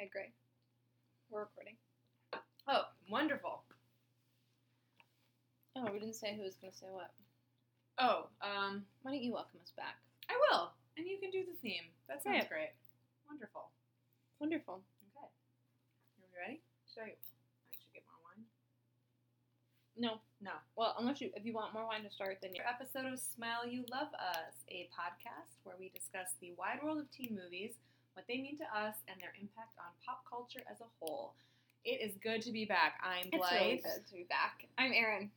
Okay, great. We're recording. Oh, wonderful. Oh, we didn't say who was going to say what. Oh, um, Why don't you welcome us back? I will. And you can do the theme. That sounds Great. great. Wonderful. Wonderful. Okay. Are we ready? Should I? I should get more wine. No. No. Well, unless you, if you want more wine to start, then yeah. Another episode of Smile You Love Us, a podcast where we discuss the wide world of teen movies, what they mean to us, and their impact on pop culture as a whole. It is good to be back. I'm It's really good to be back. I'm Erin.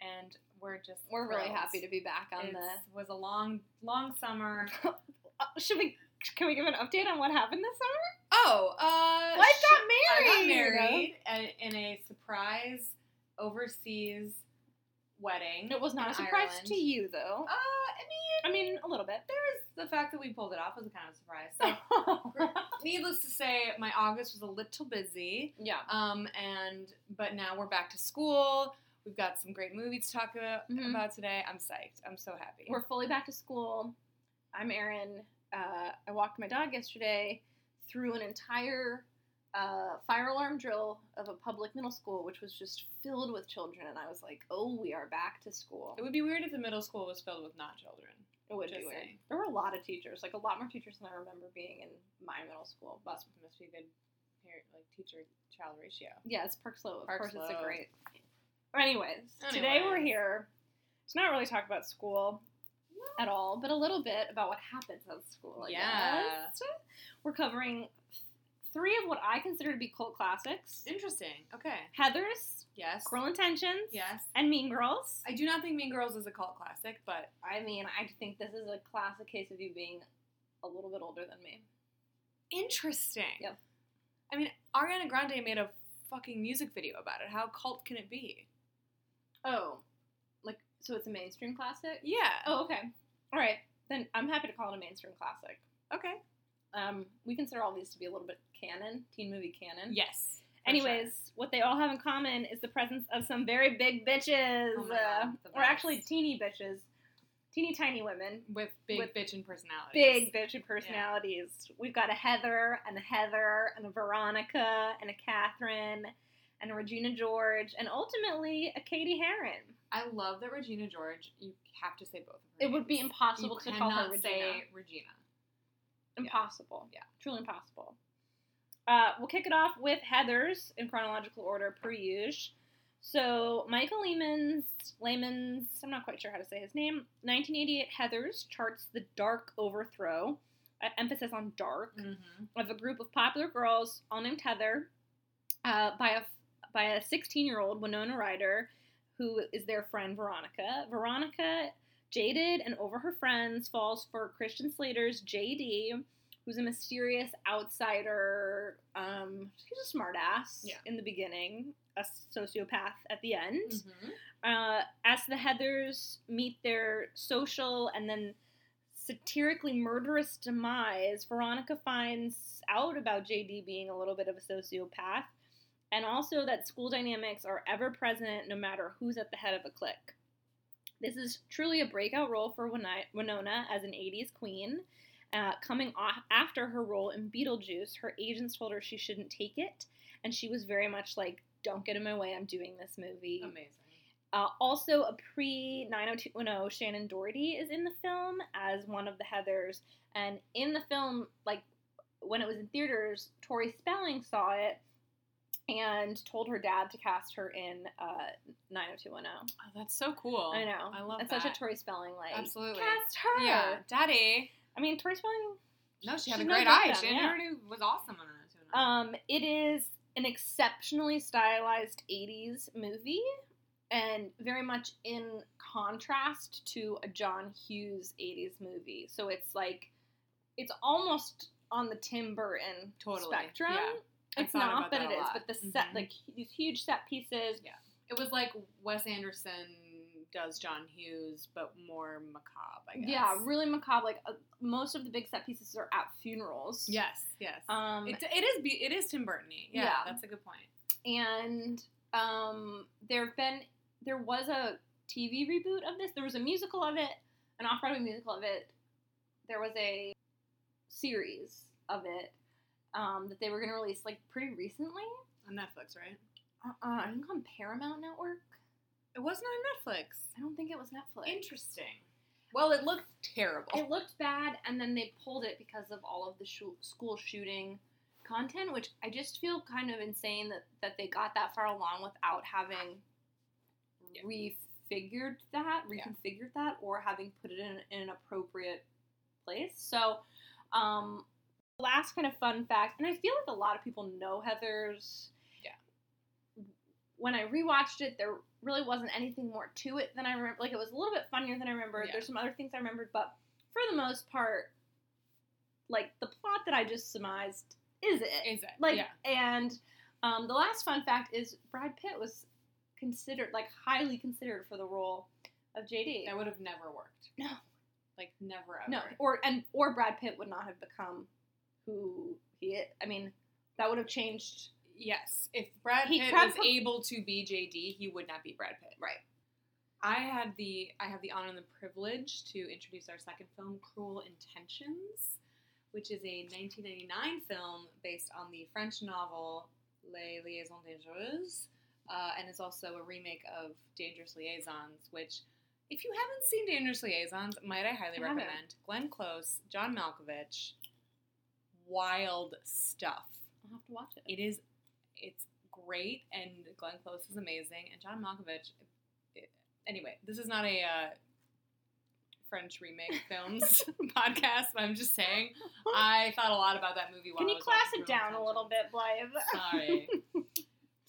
and we're just We're really happy to be back on this. It the. was a long, long summer. Uh, should we? Can we give an update on what happened this summer? Oh, uh, Blythe got I got married. married in a surprise overseas wedding. It was not a surprise Ireland. to you, though. Uh, I mean, I mean, a little bit. there the fact that we pulled it off was a kind of surprise. So, needless to say, my August was a little busy. yeah. Um, and but now we're back to school. We've got some great movies to talk about, Mhm. about today. I'm psyched. I'm so happy. We're fully back to school. I'm Erin. Uh, I walked my dog yesterday through an entire uh, fire alarm drill of a public middle school, which was just filled with children. And I was like, oh, we are back to school. it would be weird if the middle school was filled with not children. It would just be weird. saying. There were a lot of teachers, like a lot more teachers than I remember being in my middle school. But Must must be a good parent like teacher child ratio. yeah, it's Park Slope. Of Park course, it's a great. Anyways, today we're here to not really talk about school at all, but a little bit about what happens at school. I Yeah. guess. We're covering three of what I consider to be cult classics: Interesting. Okay. Heathers, Yes. Cruel Intentions, Yes. and Mean Girls. I do not think Mean Girls is a cult classic, but I mean, I think this is a classic case of you being a little bit older than me. interesting. Yep. I mean, Ariana Grande made a fucking music video about it. How cult can it be? Oh, like so it's a mainstream classic. Yeah. Oh, okay. All right, then I'm happy to call it a mainstream classic. Okay. Um, we consider all these to be a little bit canon, teen movie canon. Yes. Anyways, what they all have in common is the presence of some very big bitches, Oh my uh, or actually teeny bitches, teeny tiny women, with big with bitchin' personalities. big bitchy personalities. We've got a Heather and a Heather and a Veronica and a Catherine and a Regina George and ultimately a Cady Heron. I love that Regina George. You have to say both of her. It would be impossible You to call her Regina. say Regina. Impossible. Yeah. Truly impossible. Uh, we'll kick it off with Heathers in chronological order per usual. So Michael Lehmann's Lehmann's I'm not quite sure how to say his name. 1988 Heathers charts the dark overthrow, uh, emphasis on dark, Mm-hmm. of a group of popular girls, all named Heather, uh, by a by a 16 year old Winona Ryder, who is their friend Veronica. Veronica, jaded and over her friends, falls for Christian Slater's JD, who's a mysterious outsider. Um, he's a smartass Yeah. in the beginning, a sociopath at the end. Mm-hmm. Uh, as the Heathers meet their social and then satirically murderous demise, Veronica finds out about JD being a little bit of a sociopath, and also that school dynamics are ever present no matter who's at the head of a clique. This is truly a breakout role for Winona as an 80s queen. Uh, coming off after her role in Beetlejuice, her agents told her she shouldn't take it, and she was very much like, "Don't get in my way. I'm doing this movie." Amazing. Uh, also, a pre 90210 Shannen Doherty is in the film as one of the Heathers, and in the film, like when it was in theaters, Tori Spelling saw it and told her dad to cast her in uh, 90210. Oh, that's so cool. I know, I love that. it's that. such a Tori Spelling like Absolutely. cast her. Yeah, Daddy. I mean Tori Spelling. No, she had a great eye. She yeah. already was awesome on that. Um, it is an exceptionally stylized 80s movie and very much in contrast to a John Hughes 80s movie. So it's like it's almost on the Tim Burton Totally, spectrum. yeah. It's not, but that it lot. But the set, Mhm. like these huge set pieces. Yeah. It was like Wes Anderson does John Hughes, but more macabre, I guess. Yeah, really macabre. Like uh, most of the big set pieces are at funerals. Yes, yes. Um, it, it is it is Tim Burton-y. Yeah, Yeah. that's a good point. and um, there have been there was a TV reboot of this. There was a musical of it, an off-Broadway musical of it. There was a series of it. um, that they were going to release like pretty recently. On Netflix, right? Uh, uh, I think on Paramount Network. It wasn't on Netflix. I don't think it was Netflix. Interesting. Well, it looked terrible. It looked bad, and then they pulled it because of all of the shu- school shooting content, which I just feel kind of insane that, that they got that far along without having Yeah. refigured that, Yeah. reconfigured that, or having put it in, in an appropriate place. So, um, last kind of fun fact, and I feel like a lot of people know Heathers. Yeah. When I rewatched it, there really wasn't anything more to it than I remember. Like it was a little bit funnier than I remembered. Yeah. There's some other things I remembered, but for the most part, like the plot that I just surmised is it. Is it? Like, yeah. and um, the last fun fact is Brad Pitt was considered, like, highly considered for the role of JD. That would have never worked. No. Like never ever. No, or and or Brad Pitt would not have become who he is. I mean, that would have changed. Yes. If Brad Pitt was able to be JD, he would not be Brad Pitt. Right. I had the I have the honor and the privilege to introduce our second film, Cruel Intentions, which is a 1999 film based on the French novel Les Liaisons Dangereuses, uh, and is also a remake of Dangerous Liaisons, which. If you haven't seen Dangerous Liaisons, might I highly I recommend. Glenn Close, John Malkovich, wild stuff. I'll have to watch it. It is, it's great, and Glenn Close is amazing, and John Malkovich. it- anyway, this is not a uh, French remake films podcast, but I'm just saying I thought a lot about that movie. While Can you class it down a little bit, Blythe? Sorry.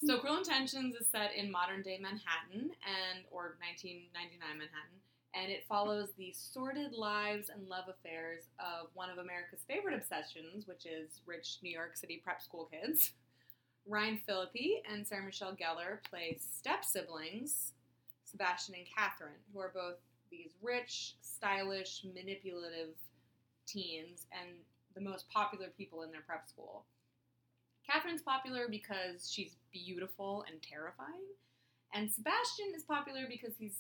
So Cruel Intentions is set in modern day Manhattan and or 1999 Manhattan, and it follows the sordid lives and love affairs of one of America's favorite obsessions, which is rich New York City prep school kids. Ryan Phillippe and Sarah Michelle Gellar play step siblings, Sebastian and Catherine, who are both these rich, stylish, manipulative teens and the most popular people in their prep school. Catherine's popular because she's beautiful and terrifying, and Sebastian is popular because he's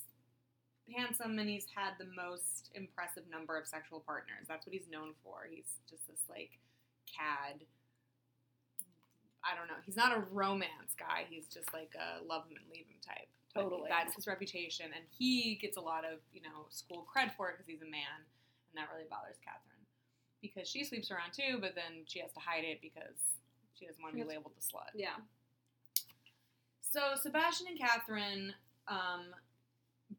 handsome and he's had the most impressive number of sexual partners. That's what he's known for. He's just this like cad. I don't know. He's not a romance guy. He's just like a love him and leave him type. Totally. That's his reputation, and he gets a lot of you know school cred for it because he's a man, and that really bothers Catherine because she sleeps around too, but then she has to hide it because she doesn't want to be labeled the slut. Yeah. So Sebastian and Catherine um,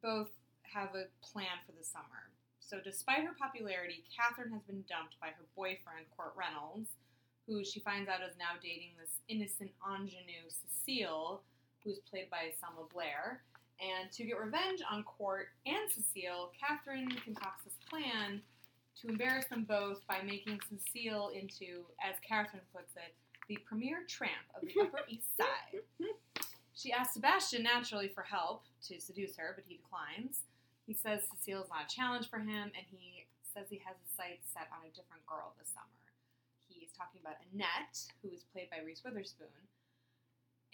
both have a plan for the summer. So despite her popularity, Catherine has been dumped by her boyfriend, Court Reynolds, who she finds out is now dating this innocent ingenue, Cecile, who's played by Selma Blair. And to get revenge on Court and Cecile, Catherine concocts this plan to embarrass them both by making Cecile into, as Catherine puts it, the premier tramp of the Upper East Side. She asks Sebastian naturally for help to seduce her, but he declines. He says Cecile's not a challenge for him, and he says he has his sights set on a different girl this summer. Talking about Annette, who is played by Reese Witherspoon.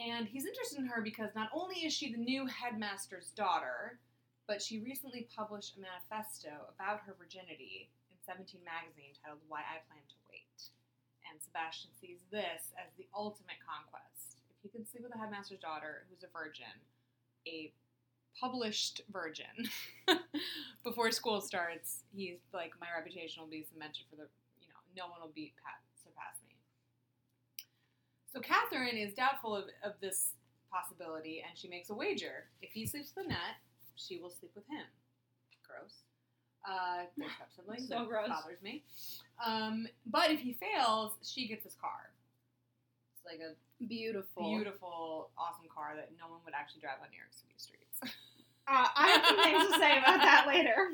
And he's interested in her because not only is she the new headmaster's daughter, but she recently published a manifesto about her virginity in 17 magazine titled Why I Plan to Wait. And Sebastian sees this as the ultimate conquest. If he can sleep with a headmaster's daughter who's a virgin, a published virgin, before school starts, he's like, my reputation will be cemented for the, you know, no one will beat Pat. So Catherine is doubtful of, of this possibility, and she makes a wager. If he sleeps with Annette, she will sleep with him. Gross. Uh, there's step siblings. So that gross. Bothers me. Um, but if he fails, she gets his car. It's like a Beautiful. beautiful, awesome car that no one would actually drive on New York City streets. Uh, I have some things to say about that later.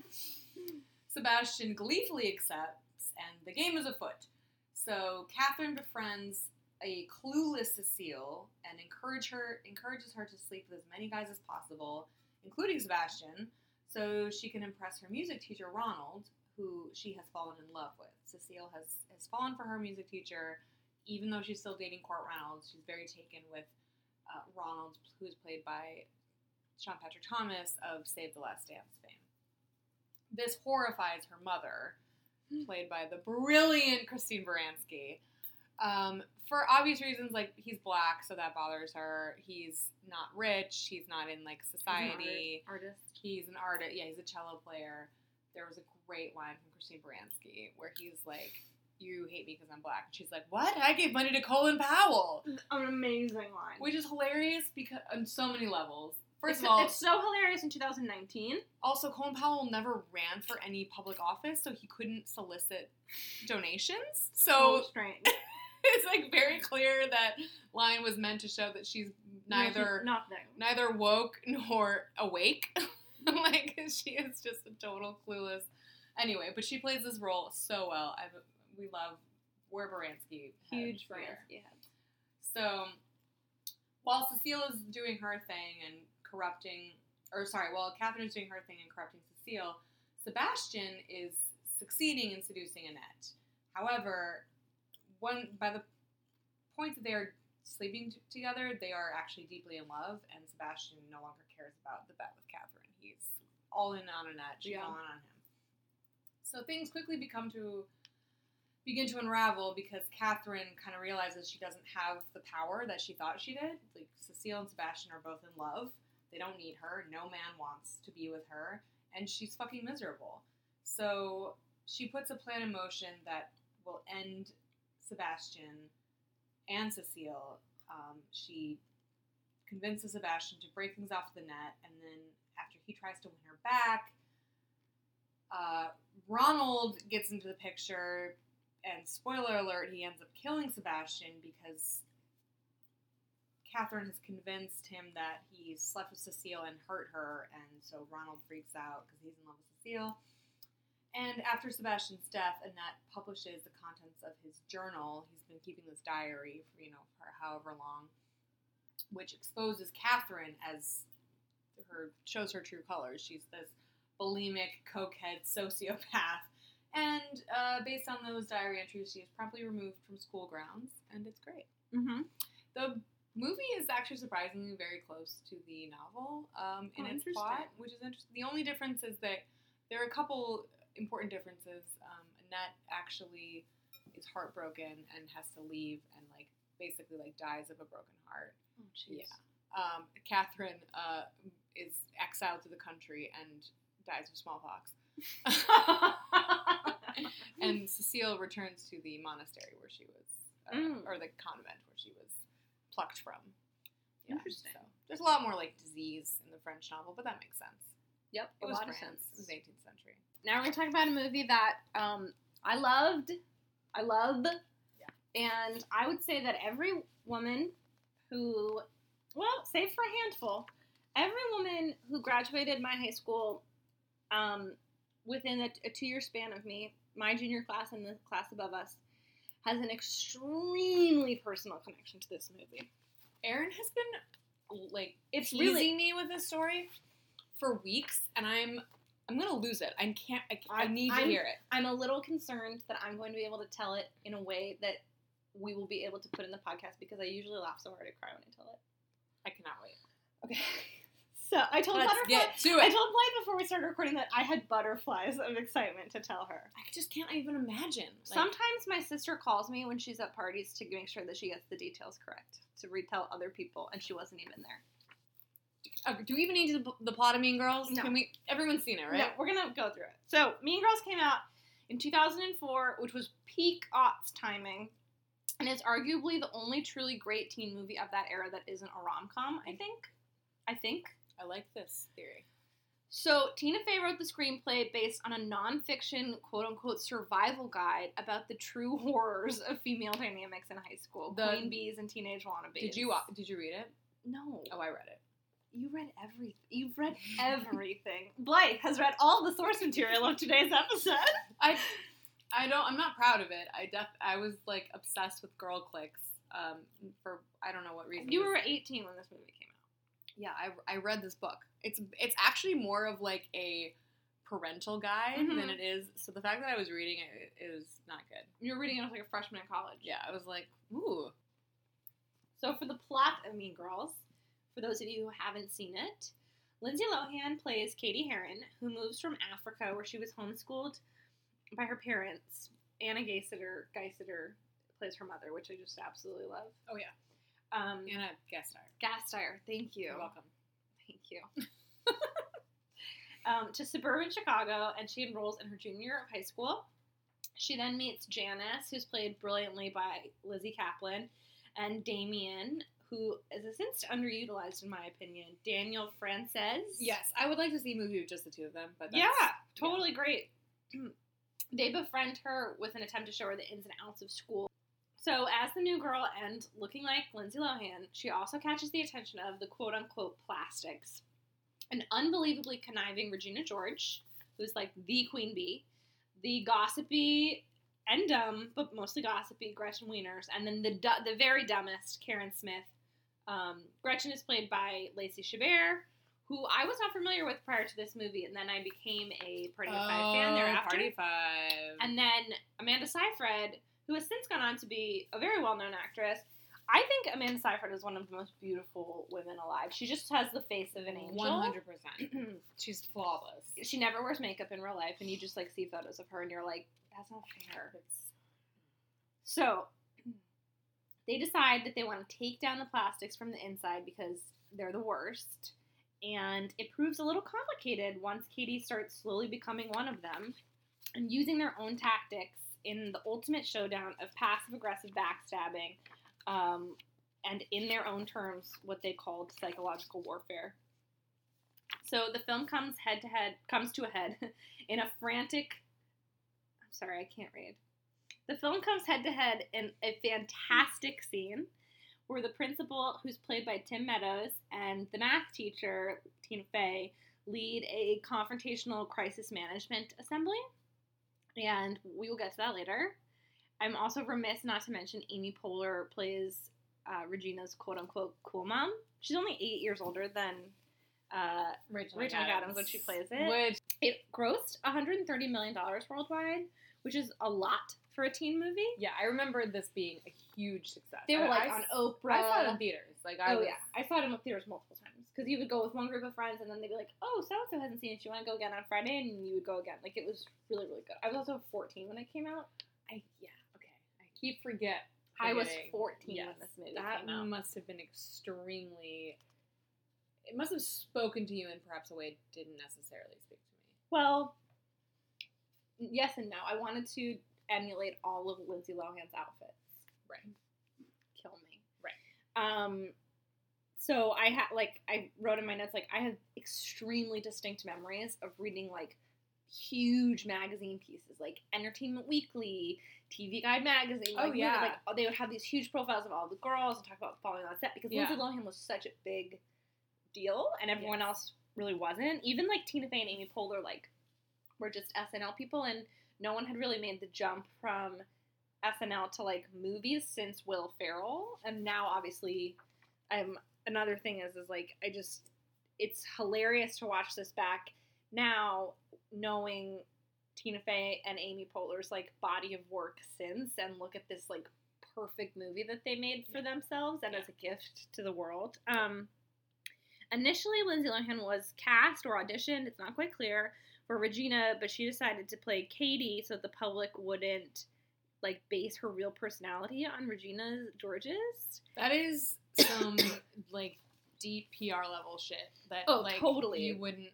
Sebastian gleefully accepts, and the game is afoot. So Catherine befriends a clueless Cecile and encourage her encourages her to sleep with as many guys as possible, including Sebastian, so she can impress her music teacher Ronald, who she has fallen in love with. Cecile has has fallen for her music teacher, even though she's still dating Court Reynolds. She's very taken with uh, Ronald, who is played by Sean Patrick Thomas of Save the Last Dance fame. This horrifies her mother, played by the brilliant Christine Baranski. Um, for obvious reasons, like he's black, so that bothers her. He's not rich. He's not in like society. Artist. He's an artist. Yeah, he's a cello player. There was a great line from Christine Baranski where he's like, "You hate me because I'm black." And she's like, "What? I gave money to Colin Powell," An amazing line. which is hilarious because on so many levels. First it's, of all, it's so hilarious in 2019. also Colin Powell never ran for any public office, so he couldn't solicit donations. So strange. it's like very clear that line was meant to show that she's neither nothing. neither woke nor awake. like she is just a total clueless. Anyway, but she plays this role so well. I we love War Baranski. Huge. Baranski head. So while Cecile is doing her thing and corrupting, or sorry, while Catherine is doing her thing and corrupting Cecile, Sebastian is succeeding in seducing Annette. However, one by the point that they are sleeping t- together, they are actually deeply in love, and Sebastian no longer cares about the bet with Catherine. He's all in on Annette. She's Yeah. all in on him. So things quickly become to begin to unravel because Catherine kind of realizes she doesn't have the power that she thought she did. Like Cecile and Sebastian are both in love. They don't need her. No man wants to be with her, and she's fucking miserable. So she puts a plan in motion that will end Sebastian and Cecile. Um, she convinces Sebastian to break things off the net, and then after he tries to win her back, uh, Ronald gets into the picture, and spoiler alert, he ends up killing Sebastian because Catherine has convinced him that he slept with Cecile and hurt her, and so Ronald freaks out because he's in love with Cecile. And after Sebastian's death, Annette publishes the contents of his journal. He's been keeping this diary for, you know, for however long, which exposes Catherine as her shows her true colors. She's this bulimic, cokehead sociopath. And uh, based on those diary entries, she is promptly removed from school grounds, and it's great. Mm-hmm. The movie is actually surprisingly very close to the novel um, in Oh, its plot, which is interesting. The only difference is that there are a couple important differences. Um, Annette actually is heartbroken and has to leave and like basically like dies of a broken heart. Oh, jeez. Yeah. Um, Catherine uh, is exiled to the country and dies of smallpox. and Cecile returns to the monastery where she was, uh, Mm. or the convent where she was plucked from. Interesting. So there's a lot more like disease in the French novel, but that makes sense. Yep, It a was lot of sense. It was 18th century. Now we're gonna talk about a movie that um, I loved. I love. Yeah. And I would say that every woman who, well, save for a handful, every woman who graduated my high school um, within a, a two year span of me, my junior class and the class above us, has an extremely personal connection to this movie. Erin has been like It's teasing really- me with this story for weeks, and I'm I'm gonna lose it. I can't. I, I I'm- need to hear it. I'm a little concerned that I'm going to be able to tell it in a way that we will be able to put in the podcast because I usually laugh so hard I cry when I tell it. I cannot wait. Okay. So I told Let's Butterfly. get to it. I told Blythe before we started recording that I had butterflies of excitement to tell her. I just can't even imagine. Like, Sometimes my sister calls me when she's at parties to make sure that she gets the details correct to retell other people, and she wasn't even there. Okay, do we even need to, the plot of Mean Girls? No. Can we? Everyone's seen it, right? No, we're gonna go through it. So, Mean Girls came out in 2004, which was peak aughts timing, and it's arguably the only truly great teen movie of that era that isn't a rom com. I think. I think. I like this theory. So, Tina Fey wrote the screenplay based on a nonfiction, quote unquote, survival guide about the true horrors of female dynamics in high school, The- queen bees and teenage wannabes. Did you did you read it? No. Oh, I read it. You read everything. You've read everything. Blythe has read all the source material of today's episode. I I don't. I'm not proud of it. I def. I was like obsessed with girl cliques. Um, for I don't know what reason. You were 18 when this movie came out. yeah. I I read this book. It's it's actually more of like a parental guide Mhm. than it is. So the fact that I was reading it, it was not good. You were reading it as like a freshman in college. Yeah, I was like, ooh. So for the plot of Mean Girls, for those of you who haven't seen it, Lindsay Lohan plays Cady Heron, who moves from Africa, where she was homeschooled by her parents. Anna Gaysiter, Geisiter plays her mother, which I just absolutely love. Oh yeah, Um, Anna Gasteyer. Gasteyer, thank you. You're welcome. Thank you. um, to suburban Chicago, and she enrolls in her junior year of high school. She then meets Janice, who's played brilliantly by Lizzy Caplan, and Damien, who is a since underutilized in my opinion. Daniel Franzese. Yes, I would like to see a movie with just the two of them. But that's, Yeah, totally great. they befriend her with an attempt to show her the ins and outs of school. So, as the new girl and looking like Lindsay Lohan, she also catches the attention of the quote unquote plastics. An unbelievably conniving Regina George, who's like the queen bee, the gossipy and dumb, but mostly gossipy Gretchen Wieners, and then the du- the very dumbest Karen Smith. Um, Gretchen is played by Lacey Chabert, who I was not familiar with prior to this movie, and then I became a Party of Five fan thereafter. Oh, Party Five. And then Amanda Seyfried, who has since gone on to be a very well known actress. I think Amanda Seyfried is one of the most beautiful women alive. She just has the face of an angel. One hundred percent. She's flawless. she never wears makeup in real life, and you just like see photos of her, and you're like, that's not fair. So they decide that they want to take down the plastics from the inside because they're the worst. And it proves a little complicated once Cady starts slowly becoming one of them and using their own tactics in the ultimate showdown of passive aggressive backstabbing um, and, in their own terms, what they called psychological warfare. So the film comes head to head, comes to a head in a frantic. I'm sorry, I can't read. The film comes head to head in a fantastic scene where the principal, who's played by Tim Meadows, and the math teacher, Tina Fey, lead a confrontational crisis management assembly. And we will get to that later. I'm also remiss not to mention Amy Poehler plays uh, Regina's quote unquote cool mom. She's only eight years older than uh, Rachel, Rachel McAdams when she plays it. Which it grossed 130 million dollars worldwide, which is a lot for a teen movie. yeah, I remember this being a huge success. They were like I on Oprah. I saw it in theaters. Like I oh was, yeah, I saw it in theaters multiple times because you would go with one group of friends and then they'd be like, "Oh, so and so hasn't seen it. Do you want to go again on Friday?" And you would go again. Like it was really really good. I was also 14 when it came out. I yeah, okay. I keep forget. I was 14 Yes, when this movie that came out. must have been extremely. It must have spoken to you in perhaps a way it didn't necessarily speak to me. Well, yes and no. I wanted to emulate all of Lindsay Lohan's outfits. Right. Kill me. Right. Um. So I had like I wrote in my notes like I have extremely distinct memories of reading like huge magazine pieces like Entertainment Weekly, TV Guide magazine. Oh, like, movie- yeah. like oh, they would have these huge profiles of all the girls and talk about falling on set because Yeah. Lindsay Lohan was such a big deal and everyone Yes. else really wasn't. Even like Tina Fey and Amy Poehler like were just SNL people and no one had really made the jump from SNL to like movies since Will Ferrell. And now obviously um another thing is is like I just it's hilarious to watch this back now knowing Tina Fey and Amy Poehler's like body of work since and look at this like perfect movie that they made for themselves and as a gift to the world. Um initially Lindsay Lohan was cast or auditioned, it's not quite clear, for Regina, but she decided to play Cady so the public wouldn't like base her real personality on Regina George's. That is some like deep PR level shit. That Oh, like totally. you wouldn't.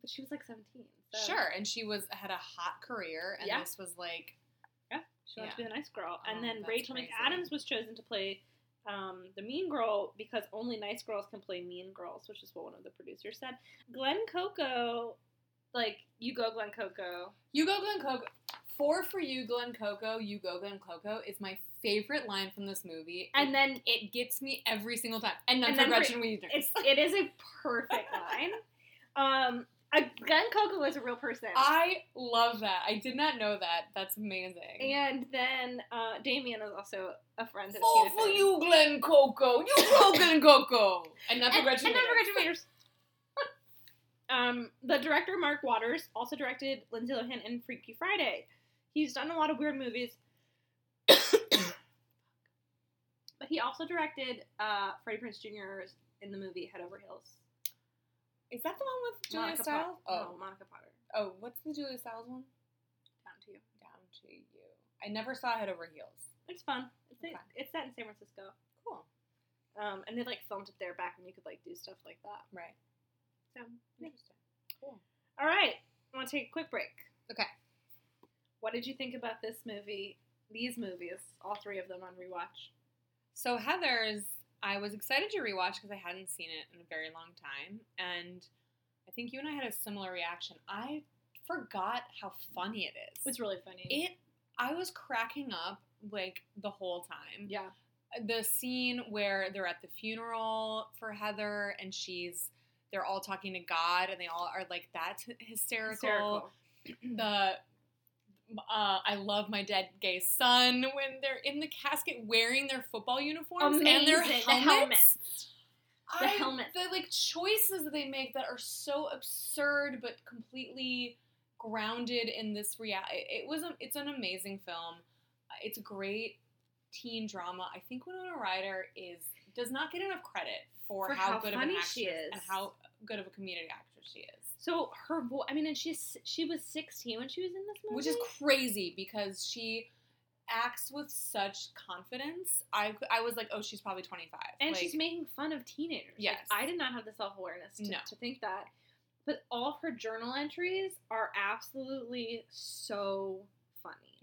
But she was like 17. So. Sure, and she was had a hot career, and Yeah. this was like Yeah, she wanted to be the nice girl. Oh, and then Rachel crazy. McAdams was chosen to play um, the mean girl because only nice girls can play mean girls, which is what one of the producers said. Glen Coco, like, you go Glen Coco. You go Glen Coco. Four for you, Glen Coco. You go Glen Coco is my favorite line from this movie. And it, then it gets me every single time. And none And for Gretchen Wieners. it's it is a perfect line. Um, a, Glenn Coco is a real person. I love that. I did not know that. That's amazing. and then uh, Damien is also a friend of for you, Glen Coco. You go Glen Coco. And not for Gretchen and then for Gretchen Wieners. Um, the director Mark Waters also directed Lindsay Lohan in Freaky Friday. He's done a lot of weird movies, but he also directed uh, Freddie Prinze Jr. in the movie Head Over Heels. Is that the one with Julia Monica Stiles? Po- oh. no, Monica Potter. Oh, what's the Julia Stiles one? Down to you. Down to you. I never saw Head Over Heels. It's fun. It's, Okay. it's set in San Francisco. Cool. Um, and they like filmed it there back when you could like do stuff like that. Right. So. Interesting. Cool. all right, I want to take a quick break. Okay. What did you think about this movie? These movies, all three of them on rewatch. So Heathers, I was excited to rewatch because I hadn't seen it in a very long time, and I think you and I had a similar reaction. I forgot how funny it is. It's really funny. it. I was cracking up like the whole time. yeah. The scene where they're at the funeral for Heather, and she's. They're all talking to God, and they all are like that's hysterical. Hysterical. the uh, I love my dead gay son when they're in the casket wearing their football uniforms and their helmets. The helmets. The I- helmets. The like choices that they make that are so absurd but completely grounded in this reality. It was a, it's an amazing film. It's a great teen drama. I think Winona Ryder is does not get enough credit for, For how, how good of an actress she is. and how good of a comedic actress she is. So her voice. I mean, and she's she was 16 when she was in this movie, which is crazy because she acts with such confidence. I, I was like, oh, she's probably 25. and Like, she's making fun of teenagers. Like, Yes. I did not have the self awareness to, No. to think that. But all of her journal entries are absolutely so.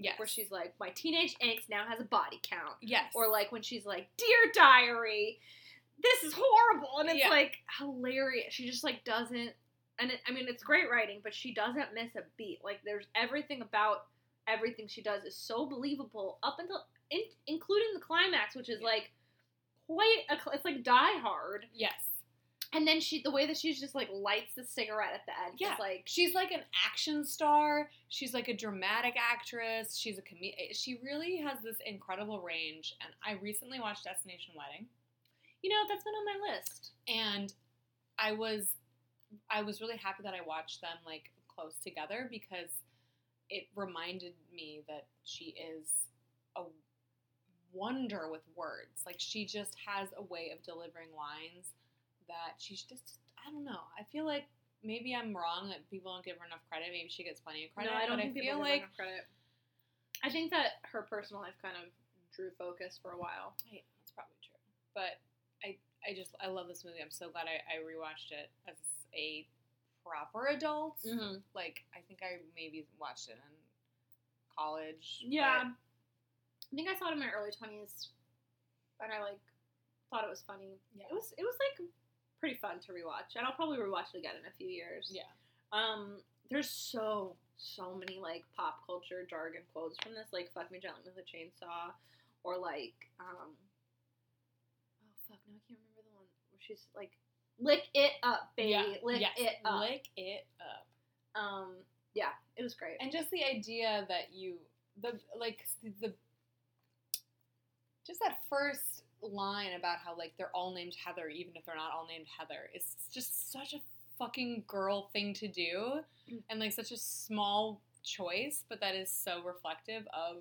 Yes. Where she's like, my teenage angst now has a body count. yes. Or like when she's like, Dear Diary, this is horrible. And it's Yeah. like hilarious. She just like doesn't, and it, I mean, it's great writing, but she doesn't miss a beat. Like there's everything about everything she does is so believable up until, in, including the climax, which is Yeah. like quite a, it's like Die Hard. yes. And then she, the way that she's just like lights the cigarette at the end, Yeah. like, She's like an action star. She's like a dramatic actress. She's a com- eh, She really has this incredible range. And I recently watched Destination Wedding, you know, that's been on my list. and I was, I was really happy that I watched them like close together because it reminded me that she is a wonder with words. Like she just has a way of delivering lines that she's just I don't know. I feel like maybe I'm wrong that people don't give her enough credit. Maybe she gets plenty of credit. no, I don't but think I people feel give her like enough credit. I think that her personal life kind of drew focus for a while. Hey, that's probably true. But I I just I love this movie. I'm so glad I, I rewatched it as a proper adult. Mm-hmm. Like I think I maybe watched it in college. Yeah. I think I saw it in my early twenties, and I like thought it was funny. Yeah. It was it was like pretty fun to rewatch, and I'll probably rewatch it again in a few years. yeah. Um, there's so so many like pop culture jargon quotes from this, like "fuck me gently with a chainsaw," or like um, oh fuck, no, I can't remember the one where she's like, "Lick it up, baby, Yeah. lick Yes. it up." Lick it up. Um, yeah, it was great. and just the idea that you the like the just that first line about how like they're all named Heather even if they're not all named Heather is just such a fucking girl thing to do Mm. and like such a small choice but that is so reflective of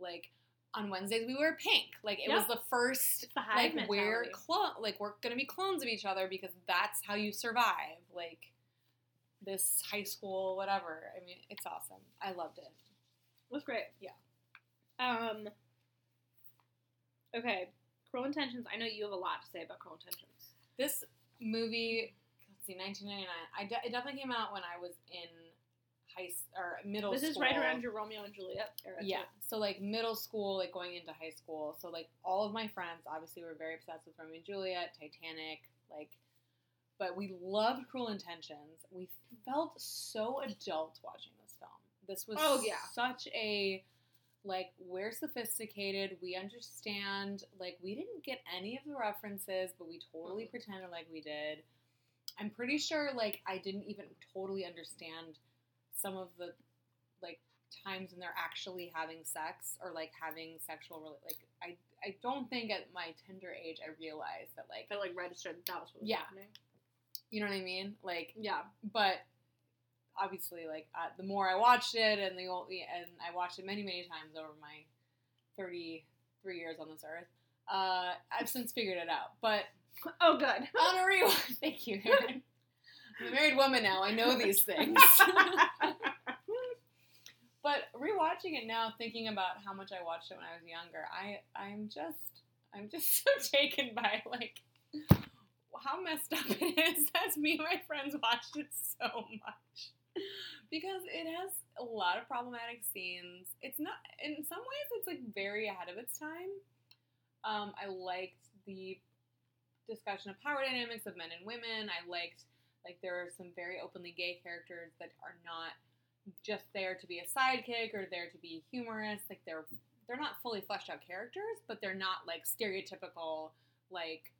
like on Wednesdays we wear pink like it was the first the like we're mentality. clone like we're gonna be clones of each other because that's how you survive like this high school whatever i mean it's awesome i loved it It was great. Yeah. Um. Okay, Cruel Intentions. I know you have a lot to say about Cruel Intentions. this movie let's see 1999 I de- it definitely came out when i was in high s- or middle school. This school is right around your Romeo and Juliet era. too. yeah so like middle school like going into high school so like all of my friends obviously were very obsessed with romeo and juliet titanic like but we loved cruel intentions we felt so adult watching this film this was Oh, yeah. such a like we're sophisticated we understand like we didn't get any of the references but we totally Mhm. pretended like we did i'm pretty sure like i didn't even totally understand some of the like times when they're actually having sex or like having sexual like I I don't think at my tender age I realized that like I like registered that that was what was Yeah. happening. you know what I mean like Yeah. but obviously like uh, the more I watched it and the old and I watched it many many times over my 33 years on this earth uh, I've since figured it out. But Oh, good. on a rewatch thank you. I'm a married woman now. I know these things. But rewatching it now, thinking about how much I watched it when I was younger, I I'm just I'm just so taken by like how messed up it is. As me and my friends watched it so much because it has a lot of problematic scenes. It's not in some ways it's like very ahead of its time. Um, I liked the discussion of power dynamics of men and women. I liked like there are some very openly gay characters that are not just there to be a sidekick or there to be humorous. Like they're they're not fully fleshed out characters, but they're not like stereotypical like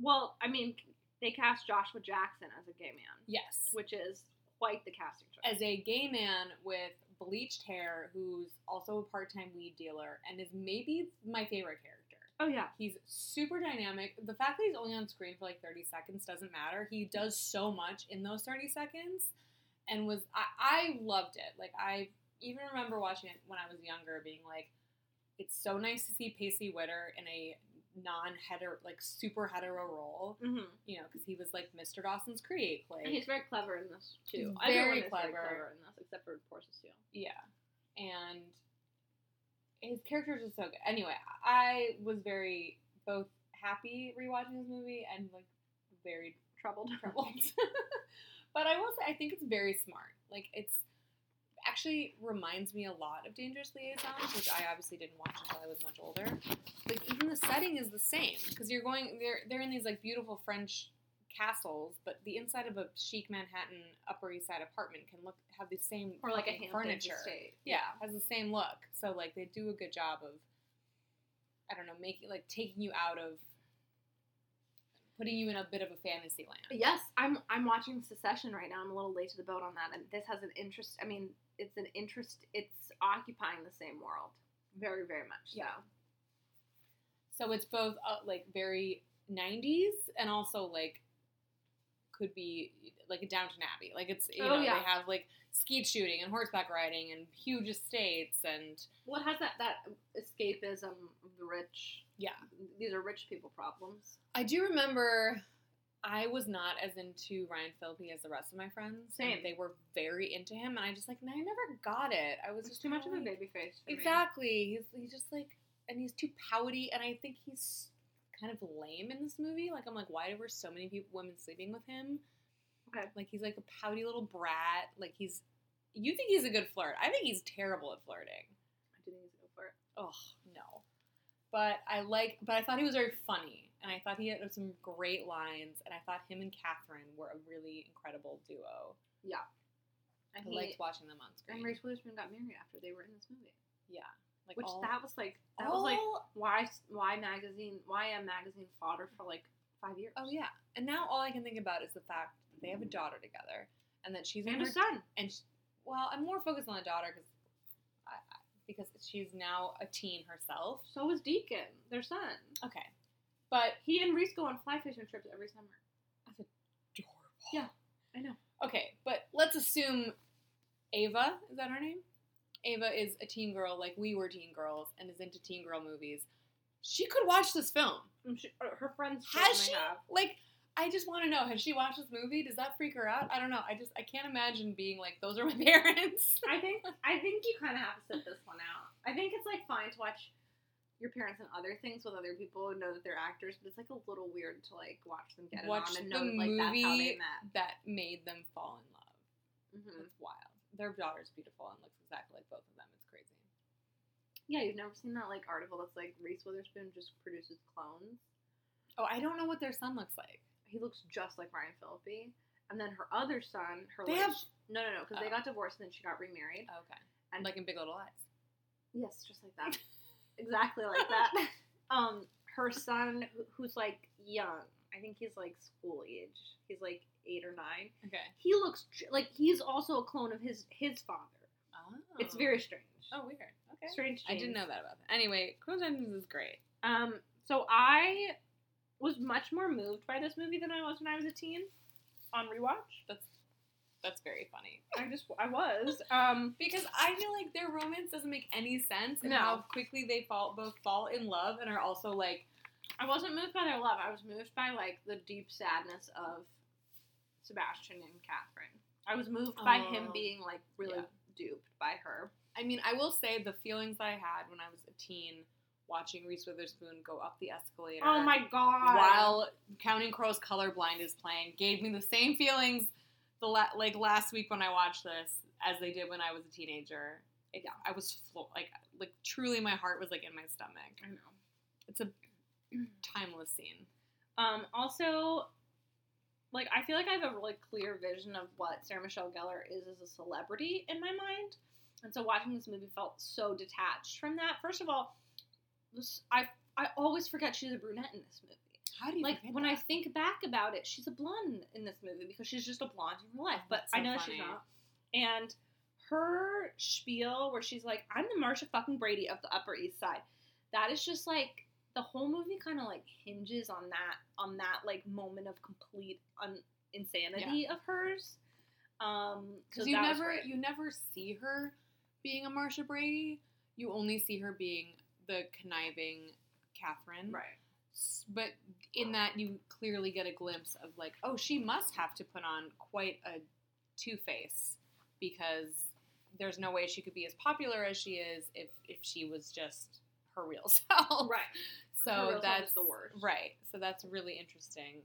Well, I mean, they cast Joshua Jackson as a gay man, yes. which is quite the casting choice. As a gay man with bleached hair who's also a part-time weed dealer and is maybe my favorite character. oh yeah, He's super dynamic. The fact that he's only on screen for like 30 seconds doesn't matter. He does so much in those 30 seconds and was I, I loved it. Like I even remember watching it when I was younger being like it's so nice to see Pacey Witter in a non-hetero like super hetero role, mm-hmm. you know, cuz he was like Mr. Dawson's Creek like and he's very clever in this too. He's very clever. clever in this, except for Portia Steele. Yeah. And his character is just so good. Anyway, I was very both happy rewatching this movie and like very Troubled. troubled. but I will say I think it's very smart. Like it's actually reminds me a lot of Dangerous Liaisons, which I obviously didn't watch until I was much older. Like even the setting is the same because you're going they're they're in these like beautiful French castles, but the inside of a chic Manhattan Upper East Side apartment can look have the same or like a furniture. estate. Yeah, has the same look. So like they do a good job of I don't know, making like taking you out of putting you in a bit of a fantasy land. Yes, I'm I'm watching Succession right now. I'm a little late to the boat on that, and this has an interest. I mean, it's an interest. It's occupying the same world, very very much. so. Yeah. So it's both uh, like very 90s and also like could be like a Downton Abbey. Like it's you Oh, know yeah. they have like skeet shooting and horseback riding and huge estates and Well, has that that escapism of the rich. Yeah. These are rich people problems. I do remember I was not as into Ryan Phillippe as the rest of my friends. and Same. they were very into him, and I just like I never got it. I was It's just too much of a baby face. Exactly. He's he's just like, and he's too pouty, and I think he's kind of lame in this movie. Like I'm like, why were so many people women sleeping with him? Okay. Like he's like a pouty little brat. Like he's. You think he's a good flirt? I think he's terrible at flirting. I do think he's a good flirt. Oh no. But I like. But I thought he was very funny, and I thought he had some great lines, and I thought him and Catherine were a really incredible duo. Yeah, I he, liked watching them on screen. and Reese Witherspoon got married after they were in this movie, yeah. Like which all, that was like that was like why why magazine why a magazine fodder for like five years. Oh yeah, and now all I can think about is the fact that they have a daughter together, and that she's and her a son. and sh well, I'm more focused on the daughter because I, I- because she's now a teen herself. So was Deacon, their son. Okay, but He and Reese go on fly fishing trips every summer. That's adorable. Yeah. I know. Okay, but let's assume Ava is that her name? Ava is a teen girl like we were teen girls and is into teen girl movies. She could watch this film. Sure, uh, her friends Has she? have. Like, I just want to know: Has she watched this movie? Does that freak her out? I don't know. I just I can't imagine being like, those are my parents. I think I think you kind of have to sit this one out. I think it's like fine to watch your parents and other things with other people who know that they're actors, but it's like a little weird to like watch them get it Watch on and know that, like that's how they movie met. that made them fall in love. hmm It's wild. Their daughter's beautiful and looks exactly like both of them. It's crazy. Yeah, you've never seen that like article that's like Reese Witherspoon just produces clones. Oh, I don't know what their son looks like. He looks just like Ryan Phillippe. And then her other son, her They like, have- no, no, no, because they Oh. got divorced and then she got remarried. Okay. And like in Big Little Lies. Yes, just like that. exactly like that. Um, her son, who's like young, I think he's like school age. He's like eight or nine. Okay. He looks like he's also a clone of his his father. Oh. It's very strange. Oh, weird. Okay. strange. I didn't know that about them. Anyway, Clone Intentions is great. Um, so I was much more moved by this movie than I was when I was a teen. On rewatch, That's that's very funny. I just I was. Um, Because I feel like their romance doesn't make any sense and No. how quickly they fall both fall in love and are also like I wasn't moved by their love. I was moved by like the deep sadness of Sebastian and Catherine. I was moved by him Oh. being like really Yeah. duped by her. I mean, I will say the feelings I had when I was a teen watching Reese Witherspoon go up the escalator. Oh my god. While Counting Crows Colorblind is playing, gave me the same feelings the la- like last week when I watched this as they did when I was a teenager. It, I was flo- like like truly my heart was like in my stomach. I know. It's a timeless scene. Um, also, like I feel like I have a really clear vision of what Sarah Michelle Gellar is as a celebrity in my mind, and so watching this movie felt so detached from that. First of all, I I always forget she's a brunette in this movie. How do you Like when I think back about it, she's a blonde in this movie because she's just a blonde in real life. But so I know funny. she's not. And her spiel where she's like, "I'm the Marcia fucking Brady of the Upper East Side," that is just like the whole movie kind of like hinges on that on that like moment of complete un- insanity of hers. Um, so you never you never see her being a Marcia Brady. You only see her being the conniving Kathryn. right. But in that, you clearly get a glimpse of like, oh, she must have to put on quite a two face because there's no way she could be as popular as she is if if she was just her real self. Right. So that's the worst. Right. So that's really interesting,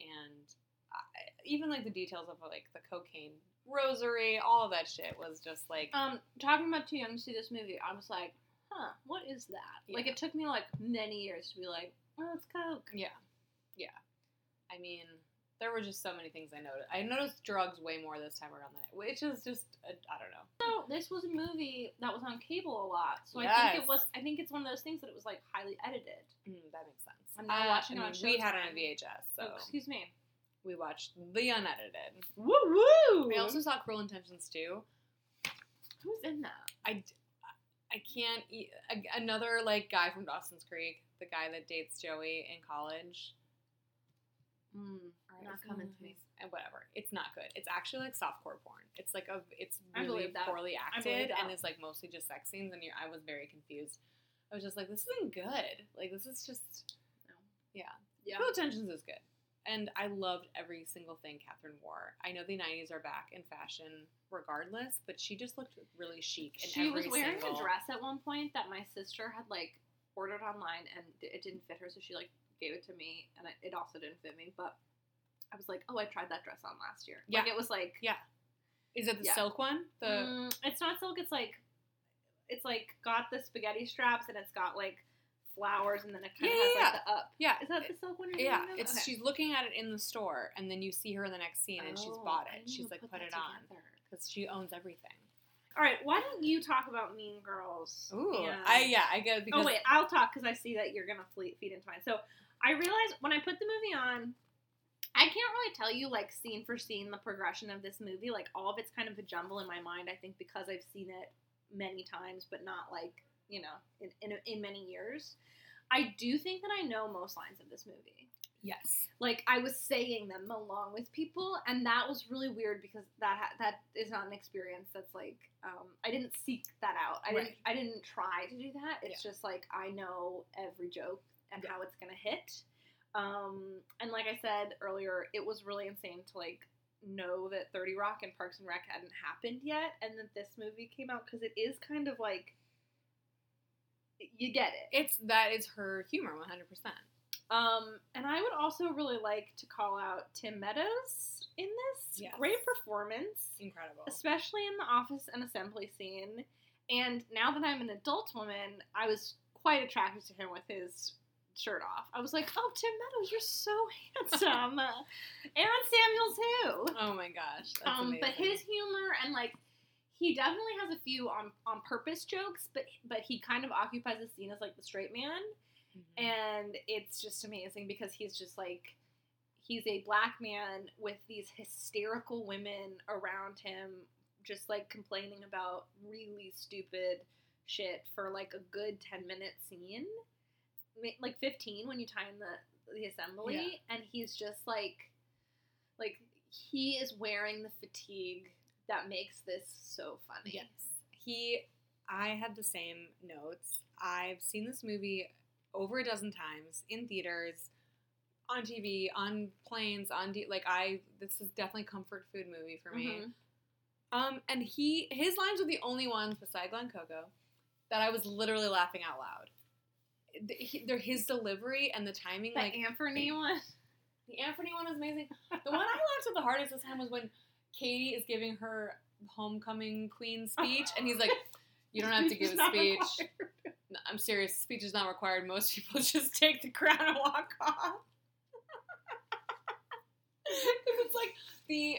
and I, even like the details of like the cocaine rosary, all of that shit was just like Um, talking about too young to see this movie, I was like, huh, what is that? Like it took me like many years to be like, oh, it's coke. Yeah. Yeah. I mean, there were just so many things I noticed. I noticed drugs way more this time around that, which is just, I I don't know. So this was a movie that was on cable a lot, so I think it was. I think it's one of those things that it was like highly edited. Mm, that makes sense. I'm now watching I it on mean, we had it on Showtime. VHS, so Oh, excuse me. we watched the unedited. Woo woo! We also saw Cruel Intentions too. who's in that? I, I can't. E- a- another like guy from Dawson's Creek, the guy that dates Joey in college. Mm, not It's coming to me. And whatever, it's not good. It's actually like softcore porn. It's like a, it's really poorly acted, and it's like mostly just sex scenes. And you're, I was very confused. I was just like, this isn't good. Like this is just, No. yeah. Yeah. Cruel Intentions is good, and I loved every single thing Kathryn wore. I know the '90s are back in fashion, regardless, but she just looked really chic. In She was wearing single... a dress at one point that my sister had like ordered online, and it didn't fit her, so she like gave it to me, and it- also didn't fit me. But I was like, oh, I tried that dress on last year. Like Yeah. it was like, Yeah. Is it the Yeah. silk one? The Mm, it's not silk. It's like, it's like got the spaghetti straps, and it's got like flowers, and then it kind of Yeah, has yeah, like the up. yeah. Is that the silk one? Yeah, it's Okay. she's looking at it in the store, and then you see her in the next scene, and she's Oh, bought it. She's like put put it on because she owns everything. All right, why don't you talk about Mean Girls? Ooh, and- I yeah, I get oh, because oh wait, I'll talk because I see that you're gonna fle- feed into mine. So I realized when I put the movie on, I can't really tell you like scene for scene the progression of this movie. Like all of it's kind of a jumble in my mind. I think because I've seen it many times, but not like you know in in, in many years. I do think that I know most lines of this movie yes, like I was saying them along with people, and that was really weird because that ha- that is not an experience that's like um, I didn't seek that out. I didn't Right. I didn't try to do that. It's just like I know every joke and how it's gonna hit. Um, and like I said earlier, it was really insane to like know that Thirty Rock and Parks and Rec hadn't happened yet, and that this movie came out because it is kind of like you get it. it's that is her humor, one hundred percent. Um, and I would also really like to call out Tim Meadows in this. Yes. Great performance, Incredible. especially in the office and assembly scene. And now that I'm an adult woman, I was quite attracted to him with his shirt off. I was like, "Oh, Tim Meadows, you're so handsome." Aaron Samuel too. Oh my gosh, that's Um, but his humor and like he definitely has a few on on purpose jokes, but but he kind of occupies the scene as like the straight man Mhm. and it's just amazing because he's just like he's a black man with these hysterical women around him just like complaining about really stupid shit for like a good 10 minute scene like 15 when you time the the assembly Yeah. and he's just like like he is wearing the fatigue that makes this so funny Yes. He, I had the same notes. I've seen this movie over a dozen times in theaters, on TV, on planes, on D- like I. This is definitely comfort food movie for me. Mhm. Um, and he his lines were the only ones beside Glen Coco that I was literally laughing out loud. Th- he- They're his delivery and the timing, The like Anthony one. the Anthony one was amazing. The one I laughed at the hardest this time was when Cady is giving her homecoming queen speech, and he's like, "You don't have to give a speech. No, I'm serious. Speech is not required. Most people just take the crown and walk off." Because it's like the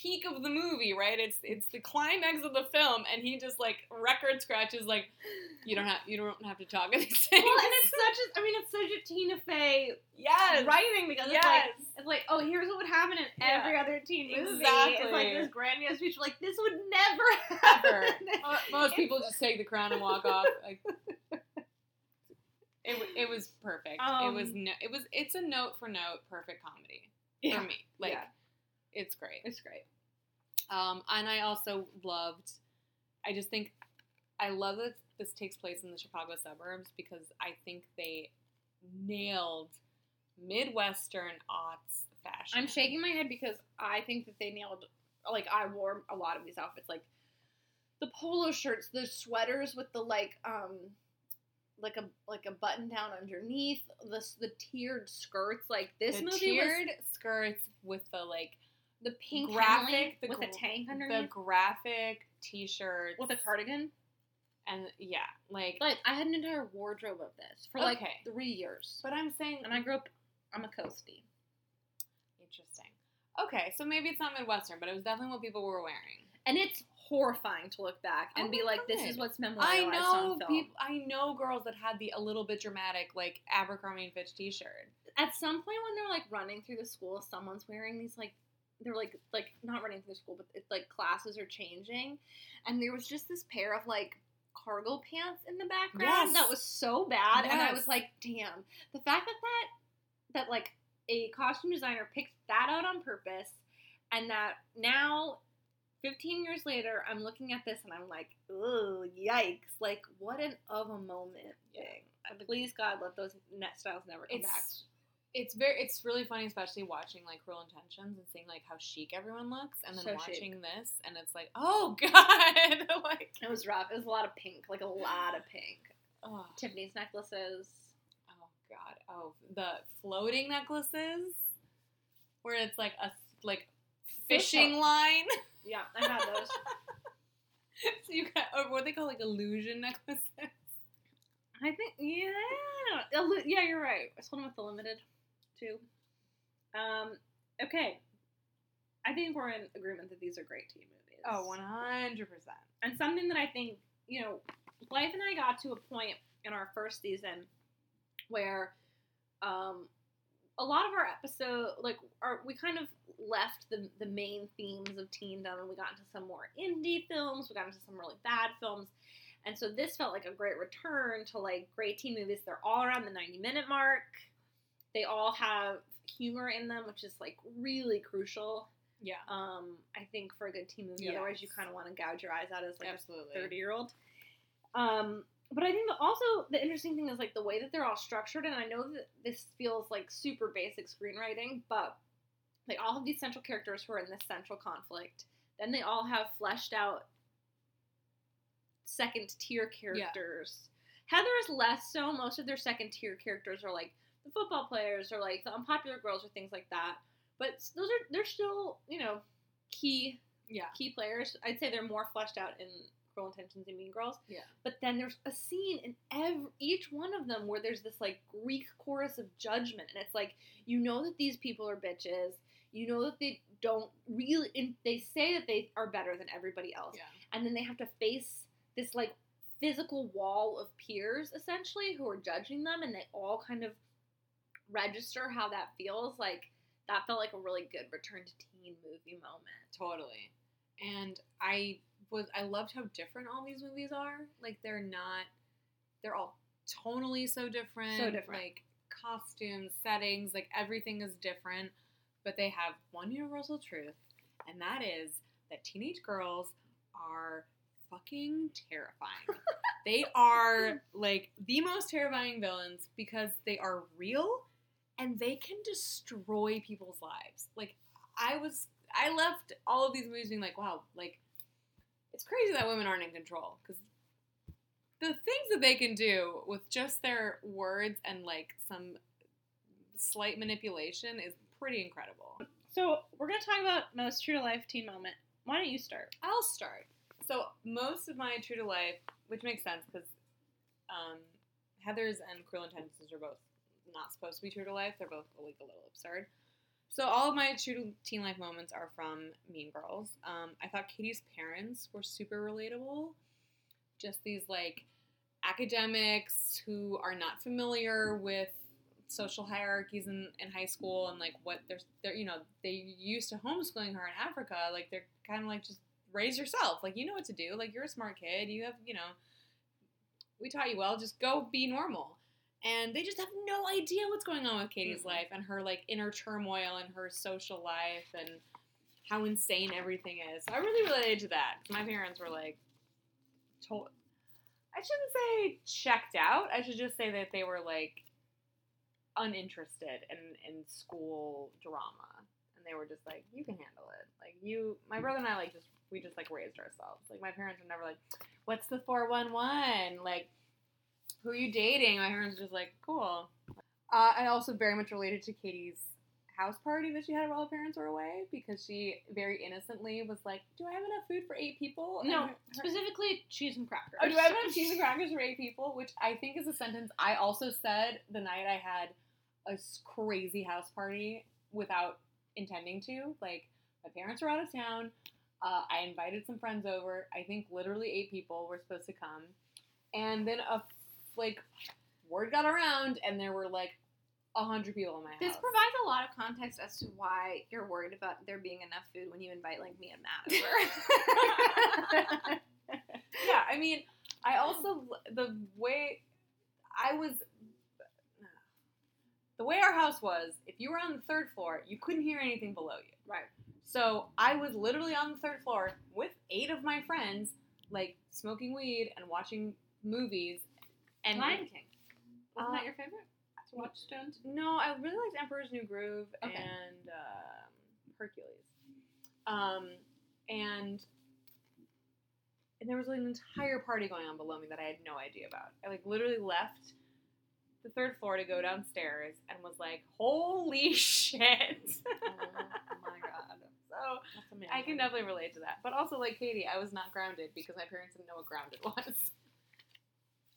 peak of the movie, right? It's it's the climax of the film, and he just like record scratches like, "You don't have you don't have to talk at these things." Well, and it's such a, I mean, it's such a Tina Fey yes, writing because it's like, it's like, oh, here's what would happen in Yeah. every other teen movie. Exactly. It's like this grandiose speech, like this would never happen. Mo- Most people just take the crown and walk off. Like, it, it was perfect. it was Um, no, it was it's a note for note perfect comedy Yeah. for me. Like Yeah. It's great. It's great. Um, and I also loved. I just think I love that this takes place in the Chicago suburbs because I think they nailed midwestern aughts fashion. I'm shaking my head because I think that they nailed. Like I wore a lot of these outfits, like the polo shirts, the sweaters with the like, um, like a like a button down underneath, the the tiered skirts. Like this the movie tiered was skirts with the like the pink graphic, the with a tank the graphic t-shirts with a cardigan. and yeah, like. Like I had an entire wardrobe of this for like Okay. three years, But I'm saying, and I grew up. I'm a coastie. interesting. Okay, so maybe it's not midwestern, but it was definitely what people were wearing. And it's horrifying to look back and Oh be like, "This is what's memorable. I know on film." people. I know girls that had the a little bit dramatic like Abercrombie and Fitch T-shirt. At some point when they're like running through the school, someone's wearing these like they're like like not running through school, but it's like classes are changing, and there was just this pair of like cargo pants in the background Yes. that was so bad, and I was like, "Damn!" The fact that that that like a costume designer picked that out on purpose, and that now 15 years later, I'm looking at this and I'm like, oh, yikes. Like, what an of a moment thing. Please, God, let those net styles never come back. It's very it's really funny, especially watching like Cruel Intentions and seeing like how chic everyone looks, and then So watching chic. this, and it's like, oh god, like It was rough. It was a lot of pink, like a lot of pink. oh, Tiffany's necklaces. oh god, oh the floating necklaces, where it's like a like fishing line. Yeah, I had those. so you got or what they call like illusion necklaces. I think, yeah. Yeah, you're right. I sold them with the limited, too. Um, okay. I think we're in agreement that these are great teen movies. Oh, Oh, one hundred percent. and something that I think, you know, Life and I got to a point in our first season where um, a lot of our episode, like, our, we kind of left the, the main themes of teendom and we got into some more indie films, we got into some really bad films. And so this felt like a great return to like great teen movies. They're all around the 90 minute mark. They all have humor in them, which is like really crucial. Yeah, Um, I think for a good team movie, otherwise you kind of want to gouge your eyes out as like absolutely. a 30 year old. Um, but I think that also the interesting thing is like the way that they're all structured, and I know that this feels like super basic screenwriting, but like all of these central characters who are in this central conflict, then they all have fleshed out second tier characters. Heather is less so. Most of their second tier characters are like the football players or like the unpopular girls or things like that. But those are they're still you know key Yeah, key players. I'd say they're more fleshed out in Cruel Intentions and Mean Girls. Yeah. But then there's a scene in every each one of them where there's this like Greek chorus of judgment, and it's like you know that these people are bitches. You know that they don't really. And they say that they are better than everybody else, yeah. and then they have to face this like physical wall of peers essentially who are judging them, and they all kind of register how that feels. Like that felt like a really good return to teen movie moment. Totally. And I was I loved how different all these movies are. Like they're not they're all tonally so different. So different. Like costumes, settings, like everything is different. But they have one universal truth, and that is that teenage girls are fucking terrifying. they are like the most terrifying villains because they are real and they can destroy people's lives. Like I was I left all of these movies being like, wow, like it's crazy that women aren't in control because the things that they can do with just their words and like some slight manipulation is pretty incredible. So we're gonna talk about most true to life teen moment. Why don't you start? I'll start. So most of my true to life, which makes sense because um, Heathers and Cruel Intentions are both not supposed to be true to life. They're both like a little absurd. So all of my true to teen life moments are from Mean Girls. Um, I thought Cady's parents were super relatable. Just these like academics who are not familiar with social hierarchies in, in high school and like what they're, they're you know they used to homeschooling her in Africa like they're kind of like just raise yourself like you know what to do like you're a smart kid you have you know we taught you well just go be normal and they just have no idea what's going on with Cady's Mhm. life and her like inner turmoil and her social life and how insane everything is. So I really related to that. My parents were like, told. I shouldn't say checked out. I should just say that they were like uninterested in in school drama, and they were just like, you can handle it. Like you, my brother and I like just we just like raised ourselves. Like my parents were never like, what's the four one one? Like who are you dating? My parents were just like, cool. Uh, I also very much related to Cady's house party that she had while her parents were away because she very innocently was like, "Do I have enough food for eight people?" No, her- her- specifically cheese and crackers. Oh, do I have enough cheese and crackers for eight people? Which I think is a sentence I also said the night I had a crazy house party without intending to. Like, my parents were out of town. Uh, I invited some friends over. I think literally eight people were supposed to come. And then a, like, word got around, and there were like a hundred people in my house. This provides a lot of context as to why you're worried about there being enough food when you invite like me and Matt over. yeah, I mean, I also the way I was the way our house was, if you were on the third floor, you couldn't hear anything below you. Right. So I was literally on the third floor with eight of my friends, like smoking weed and watching movies. And Lion King. Wasn't Uh, that your favorite? To watch Stones? No, I really liked Emperor's New Groove Okay. and um, Hercules. Um, and and there was like an entire party going on below me that I had no idea about. I like literally left the third floor to go downstairs and was like, "Holy shit!" Oh my god. so I can definitely relate to that. But also, like Cady, I was not grounded because my parents didn't know what grounded was.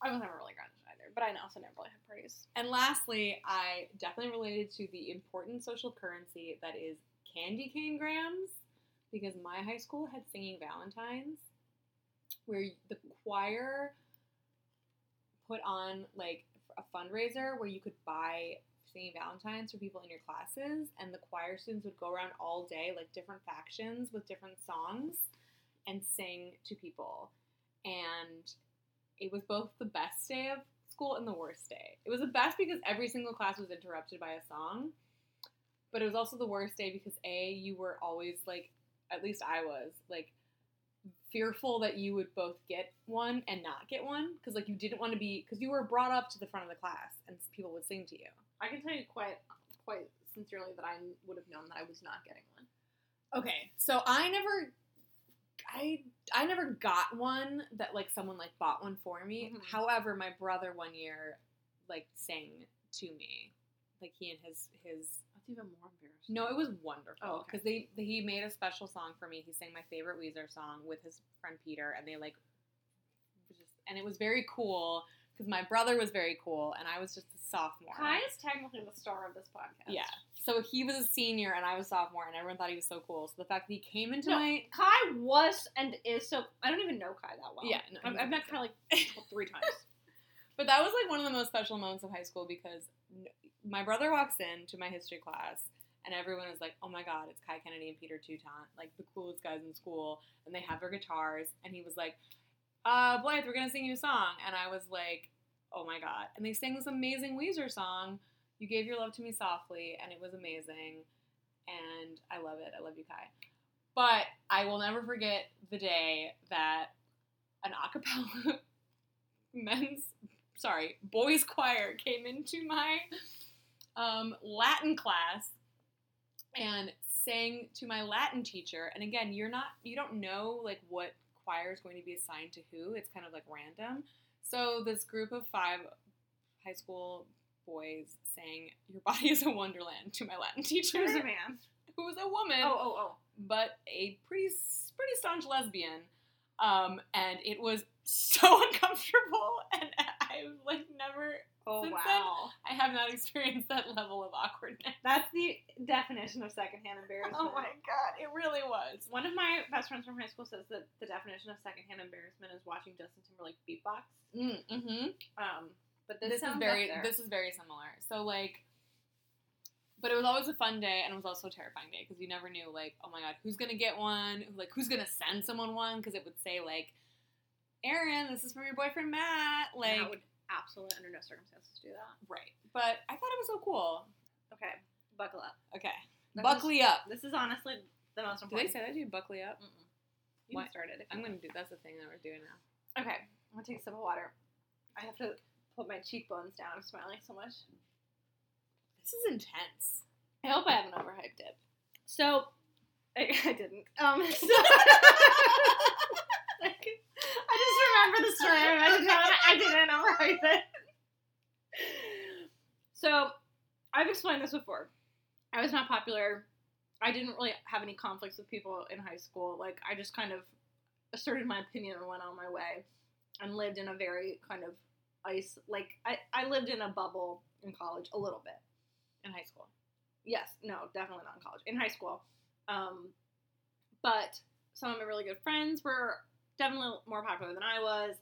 I was never really grounded either, but I also never really had parties. And lastly, I definitely related to the important social currency that is candy cane grams because my high school had singing Valentines where the choir put on like a fundraiser where you could buy singing Valentines for people in your classes and the choir students would go around all day like different factions with different songs and sing to people. And it was both the best day of school and the worst day. It was the best because every single class was interrupted by a song, but it was also the worst day because A, you were always like, at least I was, like, fearful that you would both get one and not get one because, like, you didn't want to be, because you were brought up to the front of the class and people would sing to you. I can tell you quite quite sincerely that I would have known that I was not getting one. Okay, so I never, I I never got one that like someone like bought one for me. Mhm. However, my brother one year like sang to me, like he and his his. That's even more embarrassing. No, it was wonderful Oh, okay. because they, they he made a special song for me. He sang my favorite Weezer song with his friend Peter, and they like just and it was very cool because my brother was very cool and I was just a sophomore. Kai is technically the star of this podcast. Yeah. So he was a senior and I was sophomore, and everyone thought he was so cool. So the fact that he came into No. my Kai was and is so. I don't even know Kai that well. Yeah, no, I've, I've met. Kai like three times. But that was like one of the most special moments of high school because my brother walks in to my history class and everyone is like, "Oh my God, it's Kai Kennedy and Peter Toutant, like the coolest guys in school." And they have their guitars, and he was like, "Uh, Blythe, we're gonna sing you a song," and I was like, "Oh my God!" And they sang this amazing Weezer song, "You Gave Your Love to Me Softly," and it was amazing, and I love it. I love you, Kai. But I will never forget the day that an acapella men's sorry, boys choir came into my um, Latin class and sang to my Latin teacher. And again, you're not, you don't know like what choir is going to be assigned to who. It's kind of like random. So this group of five high school boys sang "Your Body Is a Wonderland" to my Latin teacher, Who's a man? who was a woman, Oh, oh, oh. but a pretty pretty staunch lesbian. Um, and it was so uncomfortable, and I've like never. Oh, wow. then, I have not experienced that level of awkwardness. That's the definition of secondhand embarrassment. Oh my god, it really was. One of my best friends from high school says that the definition of secondhand embarrassment is watching Justin Timberlake beatbox. Mm-hmm. Um, but This, this, is very this is very similar. So like, but it was always a fun day, and it was also a terrifying day because you never knew like, oh my god, who's gonna get one? Like, who's gonna send someone one? Because it would say like, Aaron, this is from your boyfriend Matt. Like, I would absolutely under no circumstances do that. right. But I thought it was so cool. Okay, buckle up. Okay, That buckly up. This is honestly the most important. Did they say that? You buckley up. Mm-mm. You What? can start it. if you I'm gonna do. That's the thing that we're doing now. Okay, I'm gonna take a sip of water. I have to put my cheekbones down. I'm smiling so much. This is intense. I hope I haven't overhyped it. So, I, I didn't. Um, so, I just remember the story. I meant to tell it. I didn't overhype it. So, I've explained this before. I was not popular. I didn't really have any conflicts with people in high school. Like, I just kind of asserted my opinion and went on my way and lived in a very kind of ice, like, I, I lived in a bubble in college a little bit. In high school. Yes, no, definitely not in college. In high school. Um, but some of my really good friends were definitely more popular than I was.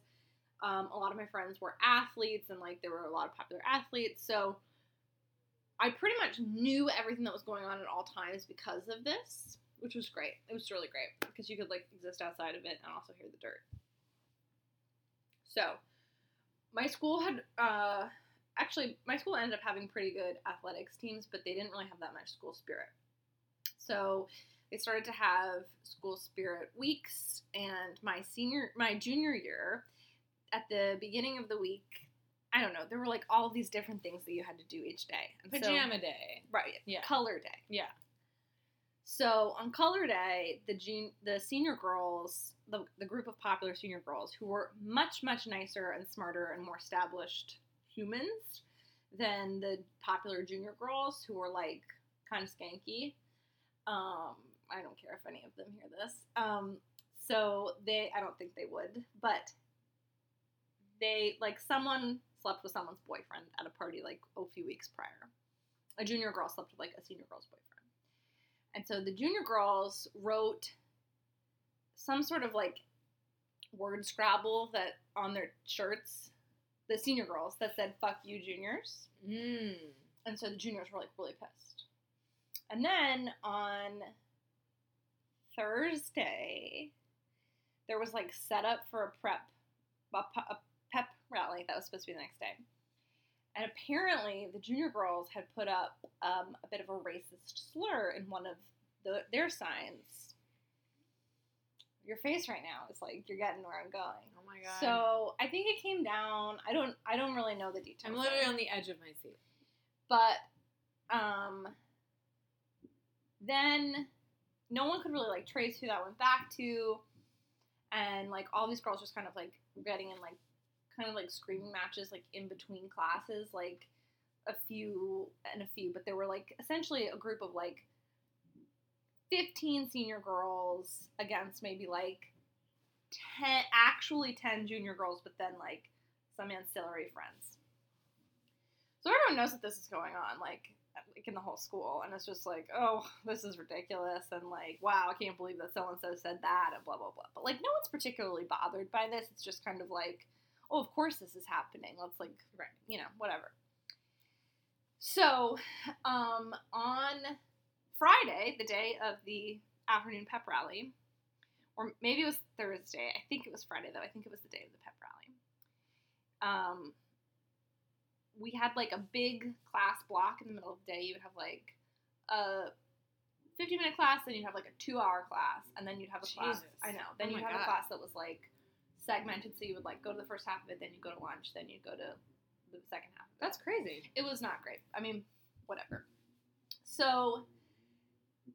Um, a lot of my friends were athletes, and like there were a lot of popular athletes. So I pretty much knew everything that was going on at all times because of this, which was great. It was really great because you could like exist outside of it and also hear the dirt. So my school had uh, actually my school ended up having pretty good athletics teams, but they didn't really have that much school spirit. So they started to have school spirit weeks, and my senior, my junior year, at the beginning of the week, I don't know, there were like all these different things that you had to do each day. And so- Pajama day. right? Yeah. color day. Yeah. So on color day, the jun- the senior girls, the, the group of popular senior girls who were much much nicer and smarter and more established humans than the popular junior girls who were like kind of skanky. Um, I don't care if any of them hear this. Um, so they, I don't think they would, but they like someone slept with someone's boyfriend at a party like a few weeks prior. A junior girl slept with like a senior girl's boyfriend. And so the junior girls wrote some sort of like word scrabble that on their shirts, the senior girls that said "fuck you, juniors," Mm. and so the juniors were like really pissed. And then on Thursday, there was like set up for a prep, a, a pep rally that was supposed to be the next day. And apparently, the junior girls had put up um, a bit of a racist slur in one of the, their signs. Your face right now is like you're getting where I'm going. Oh my god. So I think it came down. I don't. I don't really know the details. I'm literally on the edge of my seat. But um, then no one could really like trace who that went back to, and like all these girls just kind of like getting in like kind of like screaming matches like in between classes, like a few and a few, but there were like essentially a group of like 15 senior girls against maybe like 10 actually 10 junior girls but then like some ancillary friends. So everyone knows that this is going on like like in the whole school and it's just like oh this is ridiculous and like wow i can't believe that so and so said that and blah blah blah. But like no one's particularly bothered by this. It's just kind of like oh of course this is happening let's like Right. you know whatever so um on friday the day of the afternoon pep rally or maybe it was thursday i think it was friday though i think it was the day of the pep rally um we had like a big class block in the middle of the day. You would have like a 50 minute class, then you'd have like a two hour class, and then you'd have a class. I know. Then Oh you'd have a class that was like segmented, so you would like go to the first half of it, then you'd go to lunch, then you'd go to the second half. That's crazy. it was not great. I mean, whatever. So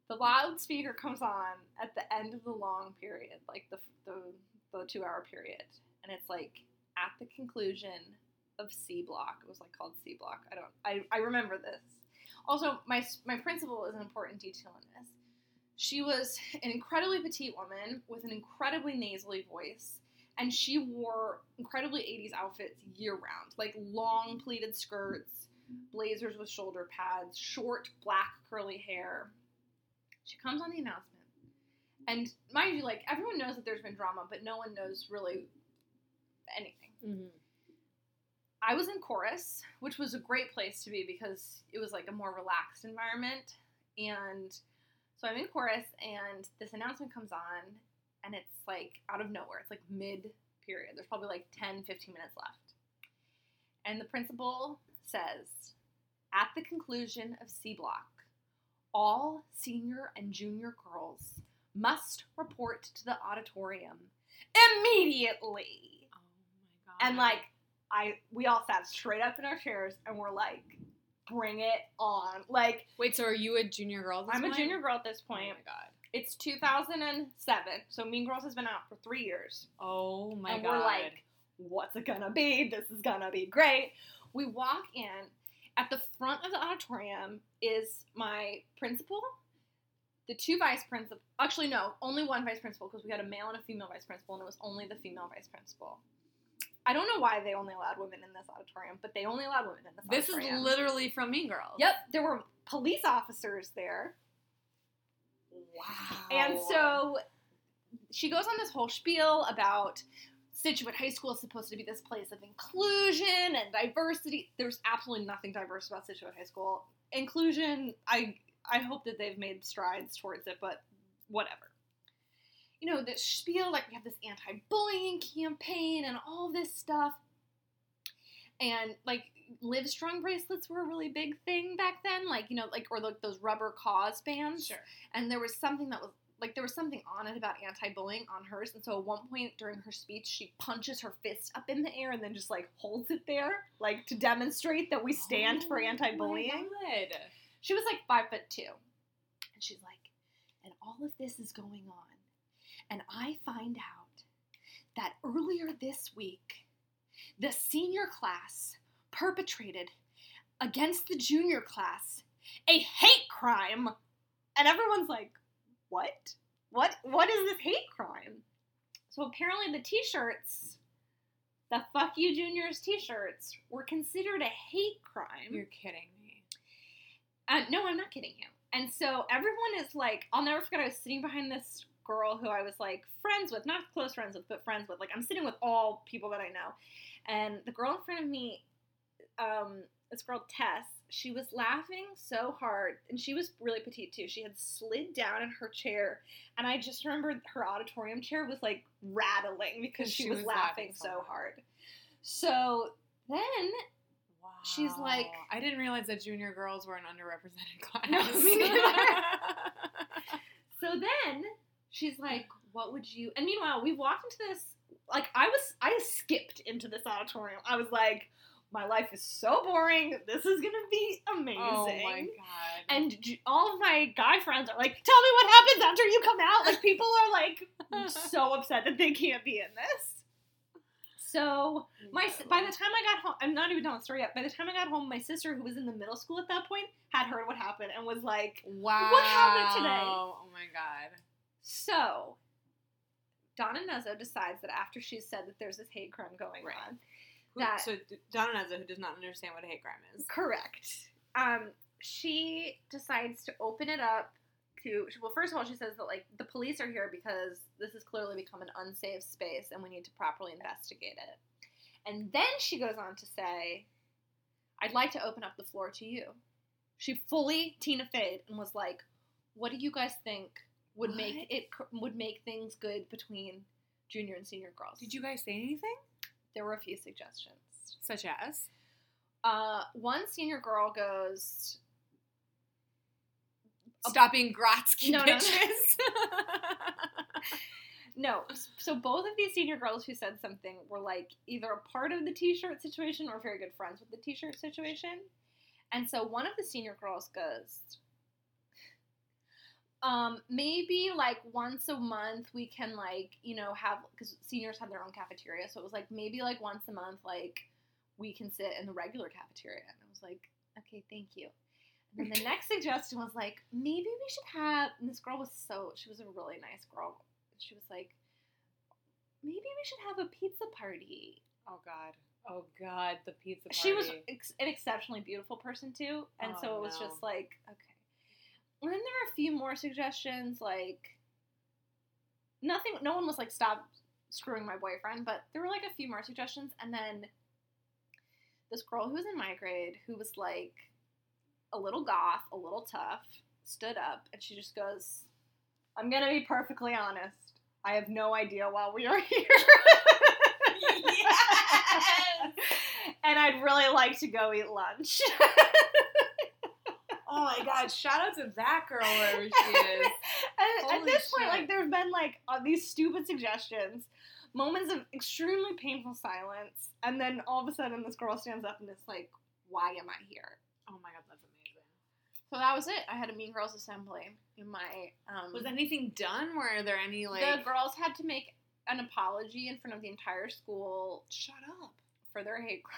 the loudspeaker comes on at the end of the long period, like the the the two hour period, and it's like at the conclusion of C block. It was like called C block. I don't. I, I remember this. Also, my my principal is an important detail in this. She was an incredibly petite woman with an incredibly nasally voice, and she wore incredibly 80s outfits year round, like long pleated skirts, blazers with shoulder pads, short black curly hair. She comes on the announcement, and mind you, like everyone knows that there's been drama, but no one knows really anything. Mm-hmm. I was in chorus, which was a great place to be because it was like a more relaxed environment. And so I'm in chorus, and this announcement comes on, and it's like out of nowhere. It's like mid period. There's probably like 10, 15 minutes left. And the principal says, at the conclusion of C block, all senior and junior girls must report to the auditorium immediately. Oh my god. And like I we all sat straight up in our chairs and we're like, bring it on. Like wait, so are you a junior girl? At this I'm a junior girl at this oh point. Oh point. my god. It's 2007, so Mean Girls has been out for three years, Oh my and god. we're like, what's it gonna be? This is gonna be great. We walk in. At the front of the auditorium is my principal, the two vice principal. Actually, no, only one vice principal because we had a male and a female vice principal, and it was only the female vice principal. I don't know why they only allowed women in this auditorium, but they only allowed women in this. Auditorium. This is literally from Mean Girls. Yep, there were police officers there. Wow. And so she goes on this whole spiel about Scituate High School is supposed to be this place of inclusion and diversity. There's absolutely nothing diverse about Scituate High School. Inclusion, I I hope that they've made strides towards it, but whatever. You know, this spiel, like we have this anti-bullying campaign and all this stuff. And like Live Strong bracelets were a really big thing back then, like you know, like or like those rubber cause bands. Sure. and there was something that was like there was something on it about anti-bullying on hers and so at one point during her speech she punches her fist up in the air and then just like holds it there like to demonstrate that we stand for Oh my anti-bullying. She was like five foot two. And she's like and all of this is going on. And i find out that earlier this week the senior class perpetrated against the junior class a hate crime and everyone's like what what what is this hate crime so apparently the t-shirts the fuck you juniors t-shirts were considered a hate crime You're kidding me. uh, no, I'm not kidding you. And so everyone is like, I'll never forget. I was sitting behind this girl who I was like friends with, not close friends with, but friends with. Like I'm sitting with all people that I know, and the girl in front of me, um, this girl Tess, she was laughing so hard, and she was really petite too. She had slid down in her chair, and I just remember her auditorium chair was like rattling because she, was, laughing, so hard. So then Wow. She's like- I didn't realize that junior girls were an underrepresented class. No, me neither. So then she's like, "What would you?" And meanwhile, we walked into this. Like I was, I skipped into this auditorium. I was like, "My life is so boring. This is gonna be amazing." oh my god. And all of my guy friends are like, "Tell me what happens after you come out." Like people are like so upset that they can't be in this. So my s- by the time I got home, I'm not even telling the story yet. By the time I got home, my sister, who was in the middle school at that point, had heard what happened and was like, wow. What happened today? Oh my god. So, Donna Nuzzo decides that after she's said that there's this hate crime going Right. on, That- so Donna Nuzzo, who does not understand what a hate crime is. correct. Um, she decides to open it up to. Well, first of all, she says that like the police are here because this has clearly become an unsafe space, and we need to properly investigate it. And then she goes on to say, "I'd like to open up the floor to you." She fully Tina Feyed and was like, "What do you guys think would make it would make things good between junior and senior girls?" Did you guys say anything? There were a few suggestions. Such as? Uh, one senior girl goes, Stop being Grotsky No, no, no. no. So both of these senior girls who said something were like either a part of the t-shirt situation or very good friends with the t-shirt situation. And so one of the senior girls goes, um, maybe like once a month we can like you know have because seniors have their own cafeteria, so it was like maybe like once a month like we can sit in the regular cafeteria, and I was like, okay, thank you. And then the next suggestion was like maybe we should have. And this girl was so she was a really nice girl. She was like, maybe we should have a pizza party. Oh God. Oh God. The pizza party. She was ex- an exceptionally beautiful person too, and Oh, so it was no. just like okay. And then there were a few more suggestions, like nothing. No one was like stop screwing my boyfriend, but there were like a few more suggestions, and then this girl who was in my grade, who was like a little goth, a little tough, stood up, and she just goes, "I'm gonna be perfectly honest. I have no idea why we are here." Yes! and I'd really like to go eat lunch. Oh my God! Shout out to that girl wherever she is. and at Holy this point, like there have been like these stupid suggestions, moments of extremely painful silence, and then all of a sudden this girl stands up and is like, "Why am I here?" Oh my God, that's amazing. So that was it. I had a Mean Girls assembly in my. Um, Was anything done? Were there any like? the girls had to make an apology in front of the entire school Shut up. for their hate crime.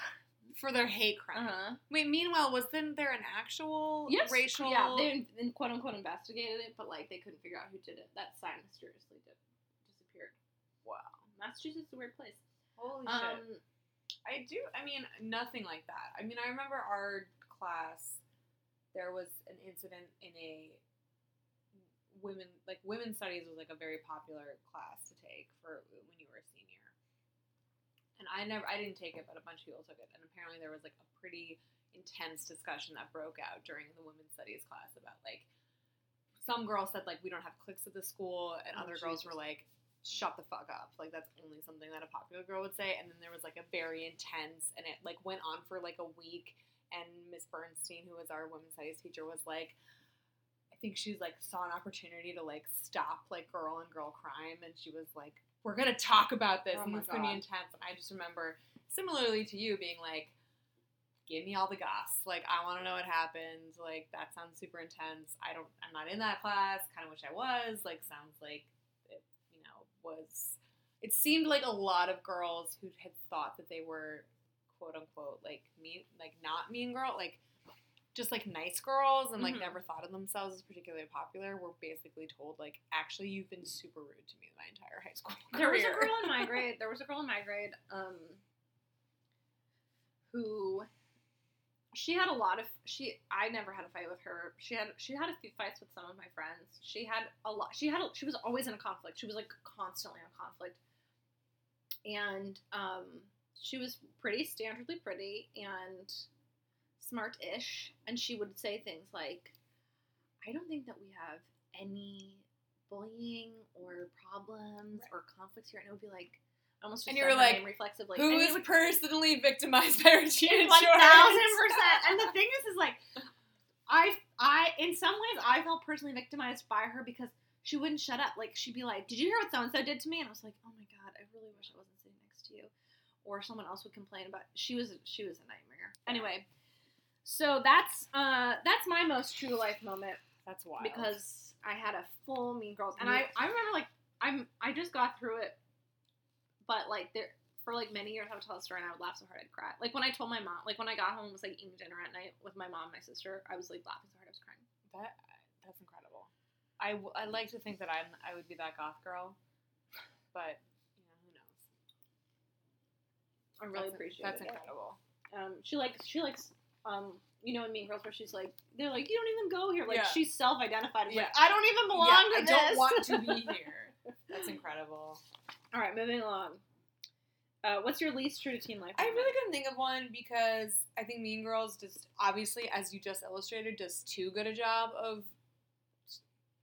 For their hate crime. Uh-huh. Wait. Meanwhile, wasn't there an actual Yes. racial? Yeah, they quote unquote investigated it, but like they couldn't figure out who did it. That sign mysteriously did, disappeared. Wow. Massachusetts is a weird place. Holy shit. Um, I do. I mean, nothing like that. I mean, I remember our class. There was an incident in a women like women's studies was like a very popular class to take for when you were a senior. And I never, I didn't take it, but a bunch of people took it. And apparently, there was like a pretty intense discussion that broke out during the women's studies class about like some girls said like we don't have cliques at the school, and Oh, other girls were like shut the fuck up. Like that's only something that a popular girl would say. And then there was like a very intense, and it like went on for like a week. And Miss Bernstein, who was our women's studies teacher, was like, I think she's like saw an opportunity to like stop like girl and girl crime, and she was like, "We're gonna talk about this, Oh and it's gonna be intense." And I just remember, similarly to you, being like. Give me all the goss. Like I want to know what happened. Like that sounds super intense. I don't. I'm not in that class. Kind of wish I was. Like sounds like it. You know, was. It seemed like a lot of girls who had thought that they were, quote unquote, like mean, like not mean girl, like just like nice girls, and like Mhm. never thought of themselves as particularly popular. Were basically told like, actually, you've been super rude to me my entire high school career. There was a girl in my grade. There was a girl in my grade um, who she had a lot of she. I never had a fight with her. She had she had a few fights with some of my friends. She had a lot. She had a, she was always in a conflict. She was like constantly in conflict, and um, she was pretty standardly pretty and smart-ish. And she would say things like, "I don't think that we have any." bullying or problems or conflicts here and it would be like almost just And you were like, reflexively Who and is would personally victimized by Regina one thousand percent. And the thing is, is like, I, I, in some ways, I felt personally victimized by her because she wouldn't shut up. Like, she'd be like, "Did you hear what so and so did to me?" And I was like, "Oh my god, I really wish I wasn't sitting next to you." Or someone else would complain about. She was, she was a nightmare. Anyway, so that's, uh, that's my most true life moment That's wild. because I had a full Mean Girls, and I, I remember like I'm I just got through it, but like there for like many years I would tell a story and I would laugh so hard I'd cry. Like when I told my mom, like when I got home and was like eating dinner at night with my mom and my sister, I was like laughing so hard I was crying. That that's incredible. I, w- I like to think that I'm I would be that goth girl, but you know who knows. I really That's- appreciate That's it. incredible. Um, she likes she likes um. You know, in Mean Girls, where she's like, they're like, you don't even go here. Like, Yeah. she's self-identified as like, Yeah. I don't even belong yeah, to I this. don't want to be here. That's incredible. All right, moving along. Uh, what's your least true to teen life? I moment? really couldn't think of one because I think Mean Girls just obviously, as you just illustrated, does too good a job of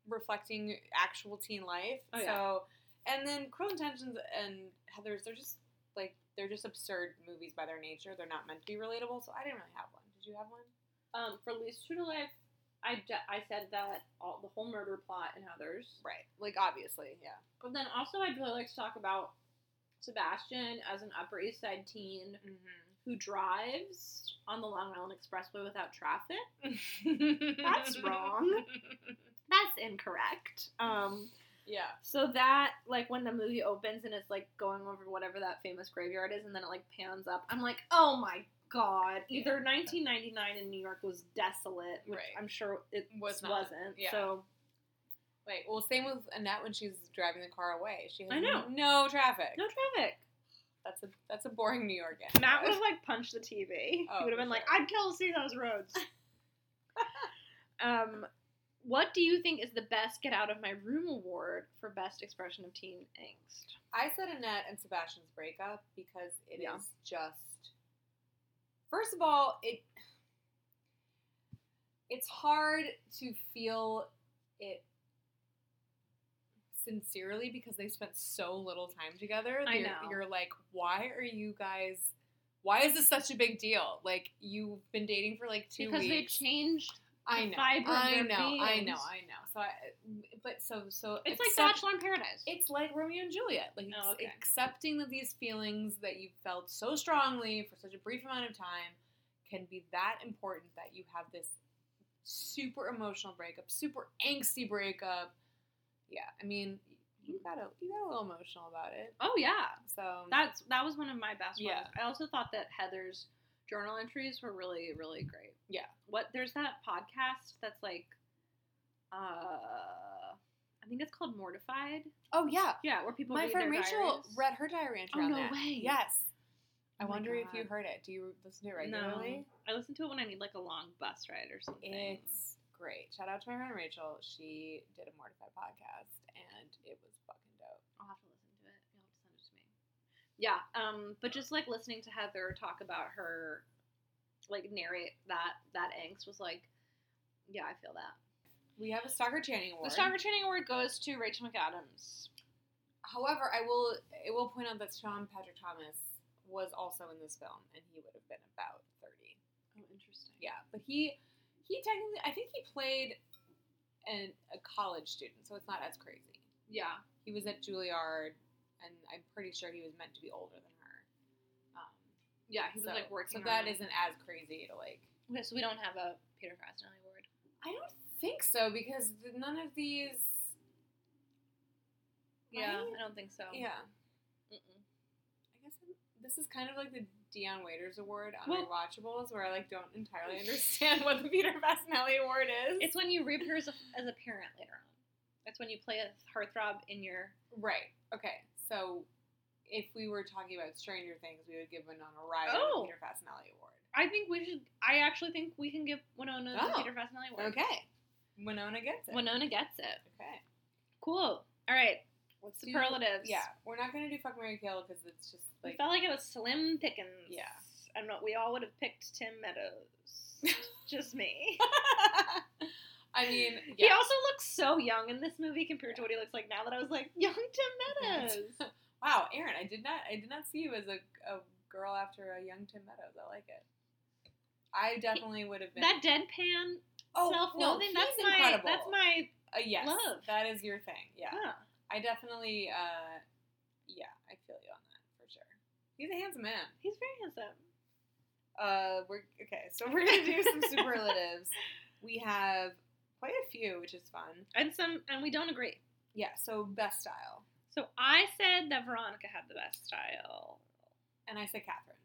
reflecting actual teen life. Oh, yeah. So, and then Cruel Intentions and Heathers, they're just like they're just absurd movies by their nature. They're not meant to be relatable. So I didn't really have one. Did you have one? Um, for least true to life, I, de- I said that all the whole murder plot in Heathers. Right. Like obviously, yeah. But then also, I'd really like to talk about Sebastian as an Upper East Side teen Mm-hmm. who drives on the Long Island Expressway without traffic. That's wrong. That's incorrect. Um, Yeah. so that like when the movie opens and it's like going over whatever that famous graveyard is, and then it like pans up. I'm like, oh my god! Either 1999 in New York was desolate, which Right. I'm sure it Was not. wasn't. Yeah. So Wait, well, same with Annette when she's driving the car away. She has I know. no traffic. no traffic. That's a that's a boring New York game. Matt would have like punched the TV. Oh, he would have been like, "I'd kill to see those roads." um, what do you think is the best Get Out of My Room award for best expression of teen angst? I said Annette and Sebastian's breakup because it is Yeah. just. First of all, it it's hard to feel it sincerely because they spent so little time together. I You're- know. You're like, why are you guys? Why is this such a big deal? Like you've been dating for like two because they changed. I know, I know, I know, I know. So I, but so so It's accept- like Bachelor in Paradise. it's like Romeo and Juliet, like Oh, okay. accepting that these feelings that you felt so strongly for such a brief amount of time can be that important that you have this super emotional breakup, super angsty breakup. Yeah, I mean, you hmm. got a you got a little emotional about it. oh yeah, So that's that was one of my best Yeah. ones. I also thought that Heather's journal entries were really really great. Yeah. What there's that podcast that's like, uh, I think it's called Mortified. oh yeah, Yeah, where people my friend Rachel diaries. read her diary entry Oh, no that. way. Yes, I Oh wonder if you heard it. Do you listen to it regularly? No, I listen to it when I need like a long bus ride or something. It's great. Shout out to my friend Rachel. She did a Mortified podcast, and it was fucking dope. I'll have to listen to it. You'll have to send it to me. Yeah, um, but just like listening to Heather talk about her, like narrate that that angst was like, yeah, I feel that. We have a Stockard Channing Award. The Stockard Channing Award goes to Rachel McAdams. However, I will I will point out that Sean Patrick Thomas was also in this film, and he would have been about thirty. Oh, interesting. Yeah, but he he technically I think he played an, a college student, so it's not as crazy. Yeah. He was at Juilliard, and I'm pretty sure he was meant to be older than Yeah, he was so, like working. So that on- isn't as crazy to like. Okay, so we don't have a Peter Facinelli Award. I don't think so because none of these. Yeah, Right? I don't think so. Yeah, Mm-mm. I guess I'm, this is kind of like the Dion Waiters Award on Well- rewatchables, where I like don't entirely understand what the Peter Facinelli Award is. It's when you reap her as a, as a parent later on. It's when you play a heartthrob in your. right. Okay, so if we were talking about Stranger Things, we would give Winona Ryder Oh. the Peter Facinelli Award. I think we should. I actually think we can give Winona Oh. the Peter Facinelli Award. Okay, Winona gets it. Winona gets it. Okay, Cool. All right. let's do- Superlatives. Yeah, we're not gonna do fuck Mary Kill because it's just I like felt like it was slim pickings. Yeah. And what we all would have picked Tim Meadows. Just me. I mean, He also looks so young in this movie compared to what he looks like now that I was like, young Tim Meadows. wow, Aaron, I did not, I did not see you as a, a girl after a young Tim Meadows. I like it. I definitely would have been. that deadpan oh self-loathing, he's that's my incredible. that's my Uh, yes, love. that is your thing. Yeah, yeah. I definitely. Uh, yeah, I feel you on that for sure. He's a handsome man. He's very handsome. Uh, we're okay. So we're gonna do some superlatives. we have quite a few, which is fun. And some and we don't agree. Yeah. So best style, So I said that Veronica had the best style. and I said Kathryn.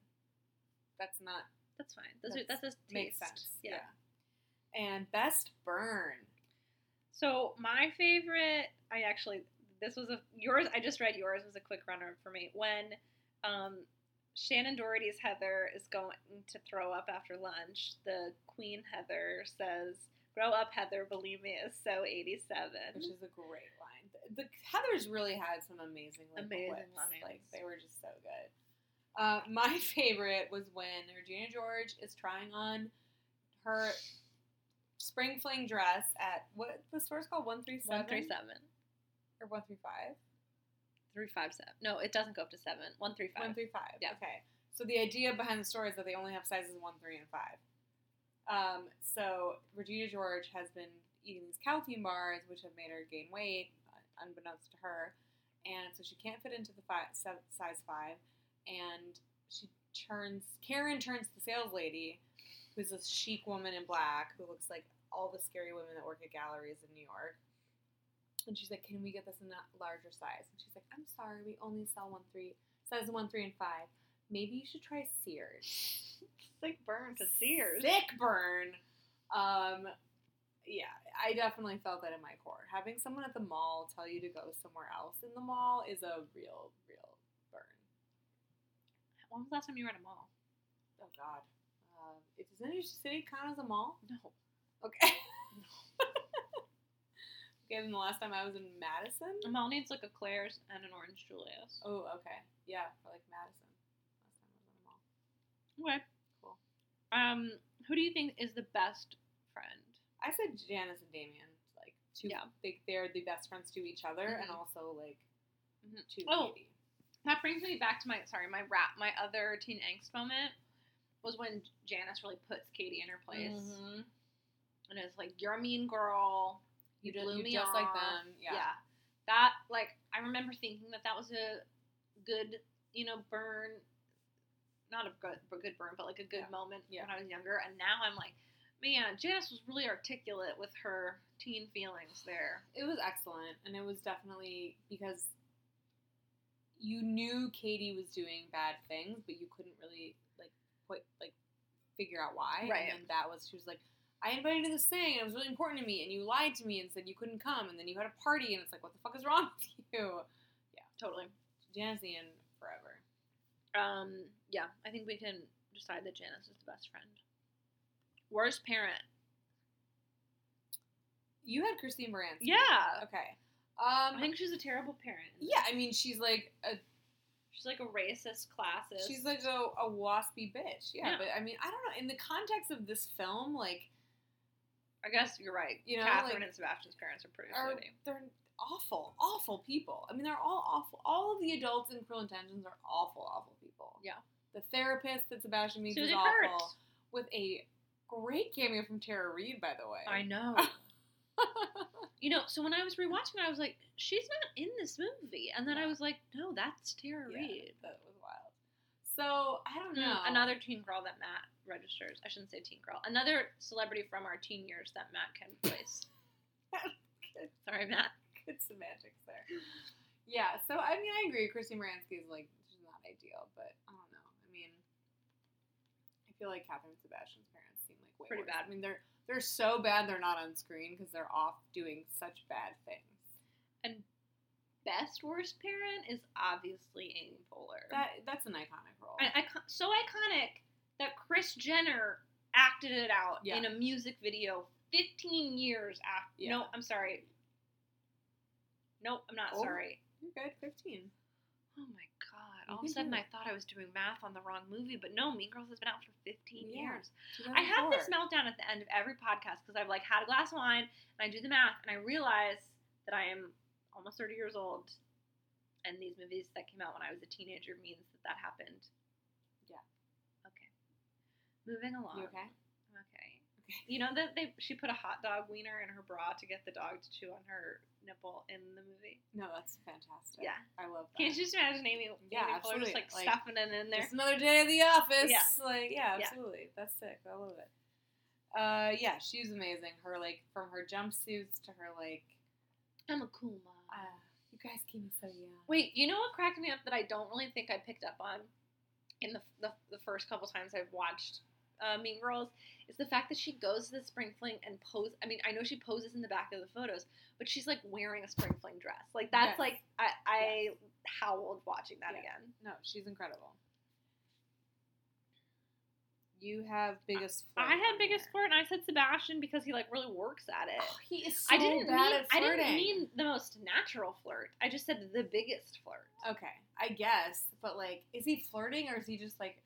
That's not That's fine. Those That's- are, that's just makes sense. Yeah. And best burn. So my favorite, I actually this was a yours. I just read yours was a quick runner for me when um, Shannen Doherty's Heather is going to throw up after lunch. The Queen Heather says, "Grow up, Heather. Believe me, it's so 87." which is a great line. The, the Heather's really had some amazing, like, Amazing quips. lines. Like they were just so good. Uh, my favorite was when Regina George is trying on her spring fling dress at what the store's called one three seven One three seven. or one three five. Three five seven. No, it doesn't go up to seven. One three five. One three five. Yeah. Okay. So the idea behind the story is that they only have sizes one, three, and five. Um, so Regina George has been eating these calcium bars, which have made her gain weight, unbeknownst to her, and so she can't fit into the five, size five, and she turns Karen turns the sales lady, who's this chic woman in black who looks like all the scary women that work at galleries in New York. And she's like, "Can we get this in a larger size?" And she's like, "I'm sorry, we only sell one three size one, three, and five. Maybe you should try Sears." Sick burn to Sears. Sick burn. Um, yeah, I definitely felt that in my core. Having someone at the mall tell you to go somewhere else in the mall is a real, real burn. When was the last time you were at a mall? Oh God. Uh, it does any city count as a mall? No. Okay. okay, then the last time I was in Madison. A mall needs like a Claire's and an Orange Julius. Oh, okay. Yeah, for like Madison. Last time I was in a mall. Okay. Cool. Um, who do you think is the best? I said Janice and Damien. Like two. Yeah. They, they're the best friends to each other, and Mhm. also like Mhm. to Oh. Cady. That brings me back to my sorry, my rap, my other teen angst moment was when Janice really puts Cady in her place, Mhm. and it's like you're a mean girl. You, ju- blew you me just like off." them. Yeah. That like I remember thinking that that was a good you know burn, not a good a good burn, but like a good Yeah. moment Yeah. when I was younger, and now I'm like. Man, Janice was really articulate with her teen feelings there. It was excellent, and it was definitely because you knew Cady was doing bad things, but you couldn't really like put like figure out why. Right. And that was she was like, I invited you to this thing, and it was really important to me, and you lied to me and said you couldn't come, and then you had a party, and it's like, what the fuck is wrong with you? Yeah, totally. Janice and forever. Um, yeah, I think we can decide that Janice is the best friend. Worst parent. You had Christine Baranski. Yeah. Okay. Um. I think she's a terrible parent. yeah. I mean, she's like a She's like a racist, classist. She's like a, a waspy bitch. Yeah, Yeah. but I mean, I don't know. In the context of this film, like, I guess you're right. You know, Kathryn like- and Sebastian's parents are pretty are shitty. they're awful, awful people. I mean, they're all awful. All of the adults in Cruel Intentions are awful, awful people. Yeah. The therapist that Sebastian meets is awful. Hurt. With a great cameo from Tara Reid, by the way. I know. you know, so when I was rewatching it, I was like, she's not in this movie. And then I was like, no, that's Tara Yeah, Reid. that was wild. So I don't Hmm, know. Another teen girl that Matt registers. I shouldn't say teen girl. Another celebrity from our teen years that Matt can place. Sorry, Matt. good semantics there. Yeah, so I mean, I agree. Christine Baranski is like she's not ideal, but I don't know. I mean, I feel like Kathryn Sebastian's parents seem like way Pretty bad. I mean, they're they're so bad they're not on screen because they're off doing such bad things. And best worst parent is obviously Amy Poehler. That that's an iconic role. I, I, so iconic that Kris Jenner acted it out Yeah. in a music video 15 years after. Yeah. No, I'm sorry. Nope, I'm not Oh. sorry. You're good. Fifteen. Oh my god. You All of a sudden I thought I was doing math on the wrong movie, but no, Mean Girls has been out for 15 Yeah. years. I have this meltdown at the end of every podcast because I've like had a glass of wine and I do the math and I realize that I am almost 30 years old and these movies that came out when I was a teenager means that that happened. Yeah. Okay. Moving along. You okay? Okay. You know that they she put a hot dog wiener in her bra to get the dog to chew on her nipple in the movie. No, that's fantastic. Yeah. I love that. Can't you just imagine Amy? Yeah, Amy Poehler just absolutely. like, Like, stuffing it in there. Just another day of the office. Yeah. Like, yeah, Yeah. absolutely. That's sick. I love it. Uh, yeah, she's amazing. Her like from her jumpsuits to her like, I'm a cool mom. uh, you guys keep me so young. Wait, you know what cracked me up that I don't really think I picked up on in the the, the first couple times I've watched uh, Mean Girls is the fact that she goes to the spring fling and pose. I mean, I know she poses in the back of the photos, but she's like wearing a spring fling dress. Like that's Yes. like I I howled watching that Yeah. again. No, she's incredible. You have biggest. Flirt I had biggest flirt, and I said Sebastian because he like really works at it. Oh, he is so I didn't bad mean at I didn't mean the most natural flirt. I just said the biggest flirt. Okay, I guess, but like, is he flirting or is he just like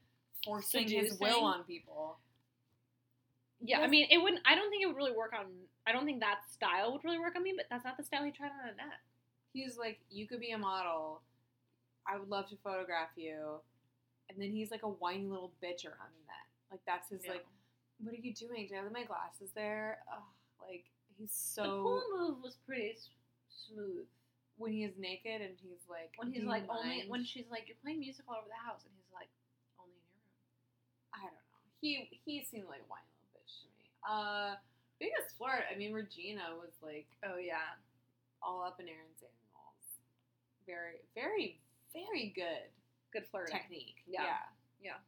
forcing his will on people? Yeah, I mean, it wouldn't. I don't think it would really work on. I don't think that style would really work on me. But that's not the style he tried on Annette. He's like, you could be a model. I would love to photograph you, and then he's like a whiny little bitch around that. Like that's his Yeah. like, what are you doing? Did I leave my glasses there? Ugh, like he's so. the pool move was pretty s- smooth. when he is naked and he's like When he's like only when she's like you're playing music all over the house, and he's like only in your room. I don't know. He he seemed like a whiny little bitch to me. Uh, Biggest flirt. I mean, Regina was like Oh yeah. all up in Aaron Samuels. Very, very, very good Good flirting. technique. Yeah. yeah.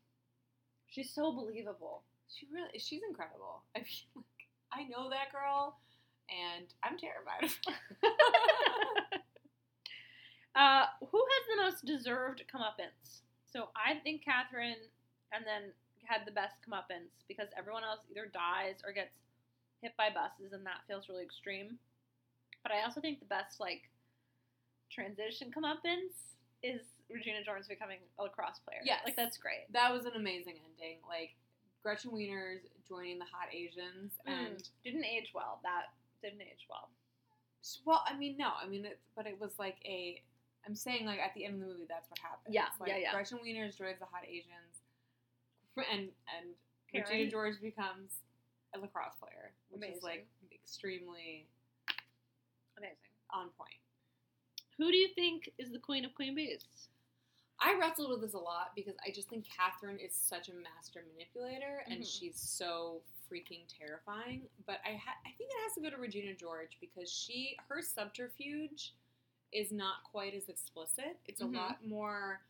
She's so believable. She really, she's incredible. I feel like I know that girl, and I'm terrified of her. Uh, who has the most deserved comeuppance? So I think Kathryn, and then had the best comeuppance because everyone else either dies or gets hit by buses, and that feels really extreme. But I also think the best like transition comeuppance is Regina George becoming a lacrosse player. Yeah, like that's great. that was an amazing ending. Like Gretchen Wieners joining the Hot Asians, and And didn't age well. That didn't age well. well, I mean, no, I mean, it, but it was like a. I'm saying like at the end of the movie, that's what happens. Yeah, like, yeah, yeah. Gretchen Wieners joins the Hot Asians, and and Karen? Regina George becomes a lacrosse player, which is like extremely Amazing. on point. Who do you think is the queen of Queen Bees? I wrestled with this a lot because I just think Kathryn is such a master manipulator and Mhm. she's so freaking terrifying. But I ha- I think it has to go to Regina George because she her subterfuge is not quite as explicit. It's Mhm. a lot more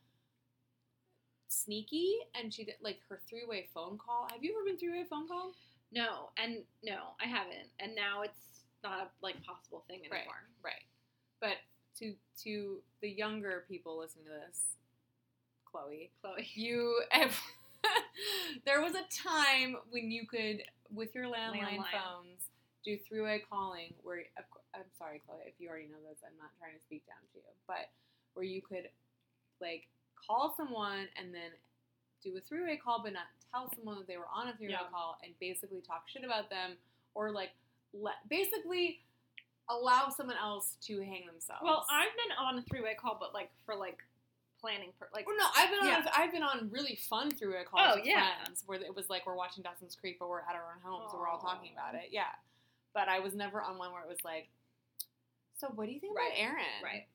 sneaky and she did like her three-way phone call. Have you ever been three-way phone call? No, and no, I haven't. And now it's not a like possible thing anymore. Right. right. But to to the younger people listening to this, Chloe, Chloe. you have, there was a time when you could with your landline, Landline. phones do three-way calling where I'm sorry Chloe if you already know this I'm not trying to speak down to you but where you could like call someone and then do a three-way call but not tell someone that they were on a three-way Yeah. call and basically talk shit about them or like let basically allow someone else to hang themselves Well, I've been on a three way call, but like for like planning, per- like Well, no, I've been on. I've been on really fun three-way calls Oh, with yeah. friends where it was like we're watching Dawson's Creek, but we're at our own homes and we're all talking about it. Yeah, but I was never on one where it was like, "So what do you think Right, about Aaron?" right.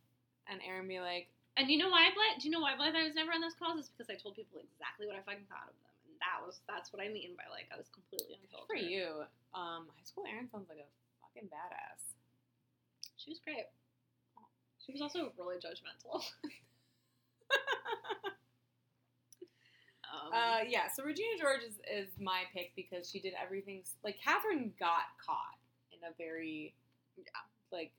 And Aaron be like, And you know why I blame? Do you know why I blame I was never on those calls? Is because I told people exactly what I fucking thought of them, and that was that's what I mean by like I was completely "Good unfiltered. for you." Um, high school Aaron sounds like a fucking badass. She was great. She was also really judgmental. um, Uh, yeah. So Regina George is, is my pick because she did everything. Like Kathryn got caught in a very, yeah, like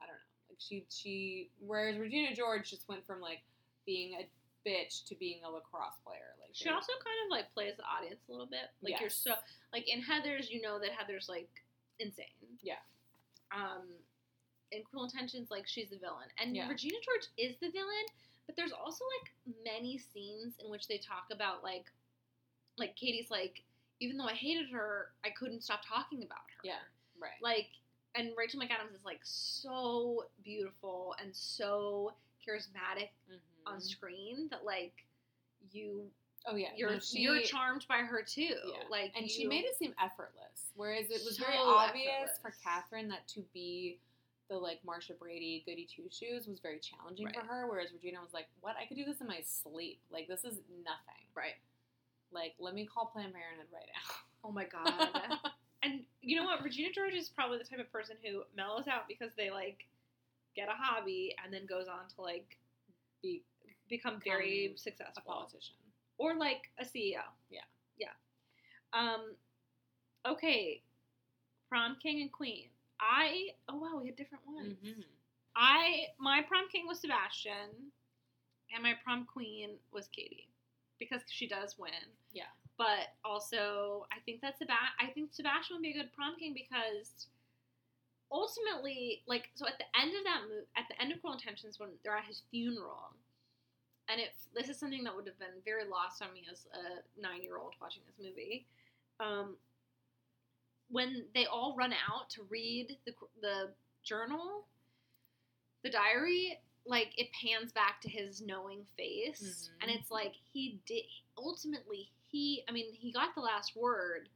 I don't know. Like she she whereas Regina George just went from like being a bitch to being a lacrosse player. Like she also kind of like plays the audience a little bit. Like you're so like in Heathers, you know that Heather's like insane. Yeah. Um, in Cruel Intentions, like she's the villain, and Yeah. Regina George is the villain. But there's also like many scenes in which they talk about like, like Cady's like, even though I hated her, I couldn't stop talking about her. Yeah. right. Like, and Rachel McAdams is like so beautiful and so charismatic Mhm. on screen that like you oh yeah, you're no, she, you're charmed by her too. Yeah. Like and she made it seem effortless. Whereas it was very So obvious for. Kathryn that to be the like Marcia Brady goody two shoes was very challenging for her. Whereas Regina was like, "What? I could do this in my sleep. Like this is nothing. right. Like let me call Planned Parenthood right now Oh my god. now." and you know what? Regina George is probably the type of person who mellows out because they like get a hobby and then goes on to like Be become very Become a successful politician. or like a CEO. Yeah. Yeah. Um. Okay. Prom king and queen. I oh wow we had different ones. Mhm. I my prom king was Sebastian, and my prom queen was Cady, because she does win. Yeah. But also, I think that Seba- I think Sebastian would be a good prom king because ultimately, like, so at the end of that move, at the end of Cruel Intentions, when they're at his funeral, and it this is something that would have been very lost on me as a nine year old watching this movie. Um, when they all run out to read the the journal, the diary, like it pans back to his knowing face, Mhm. and it's like he did ultimately he. I mean, he got the last word,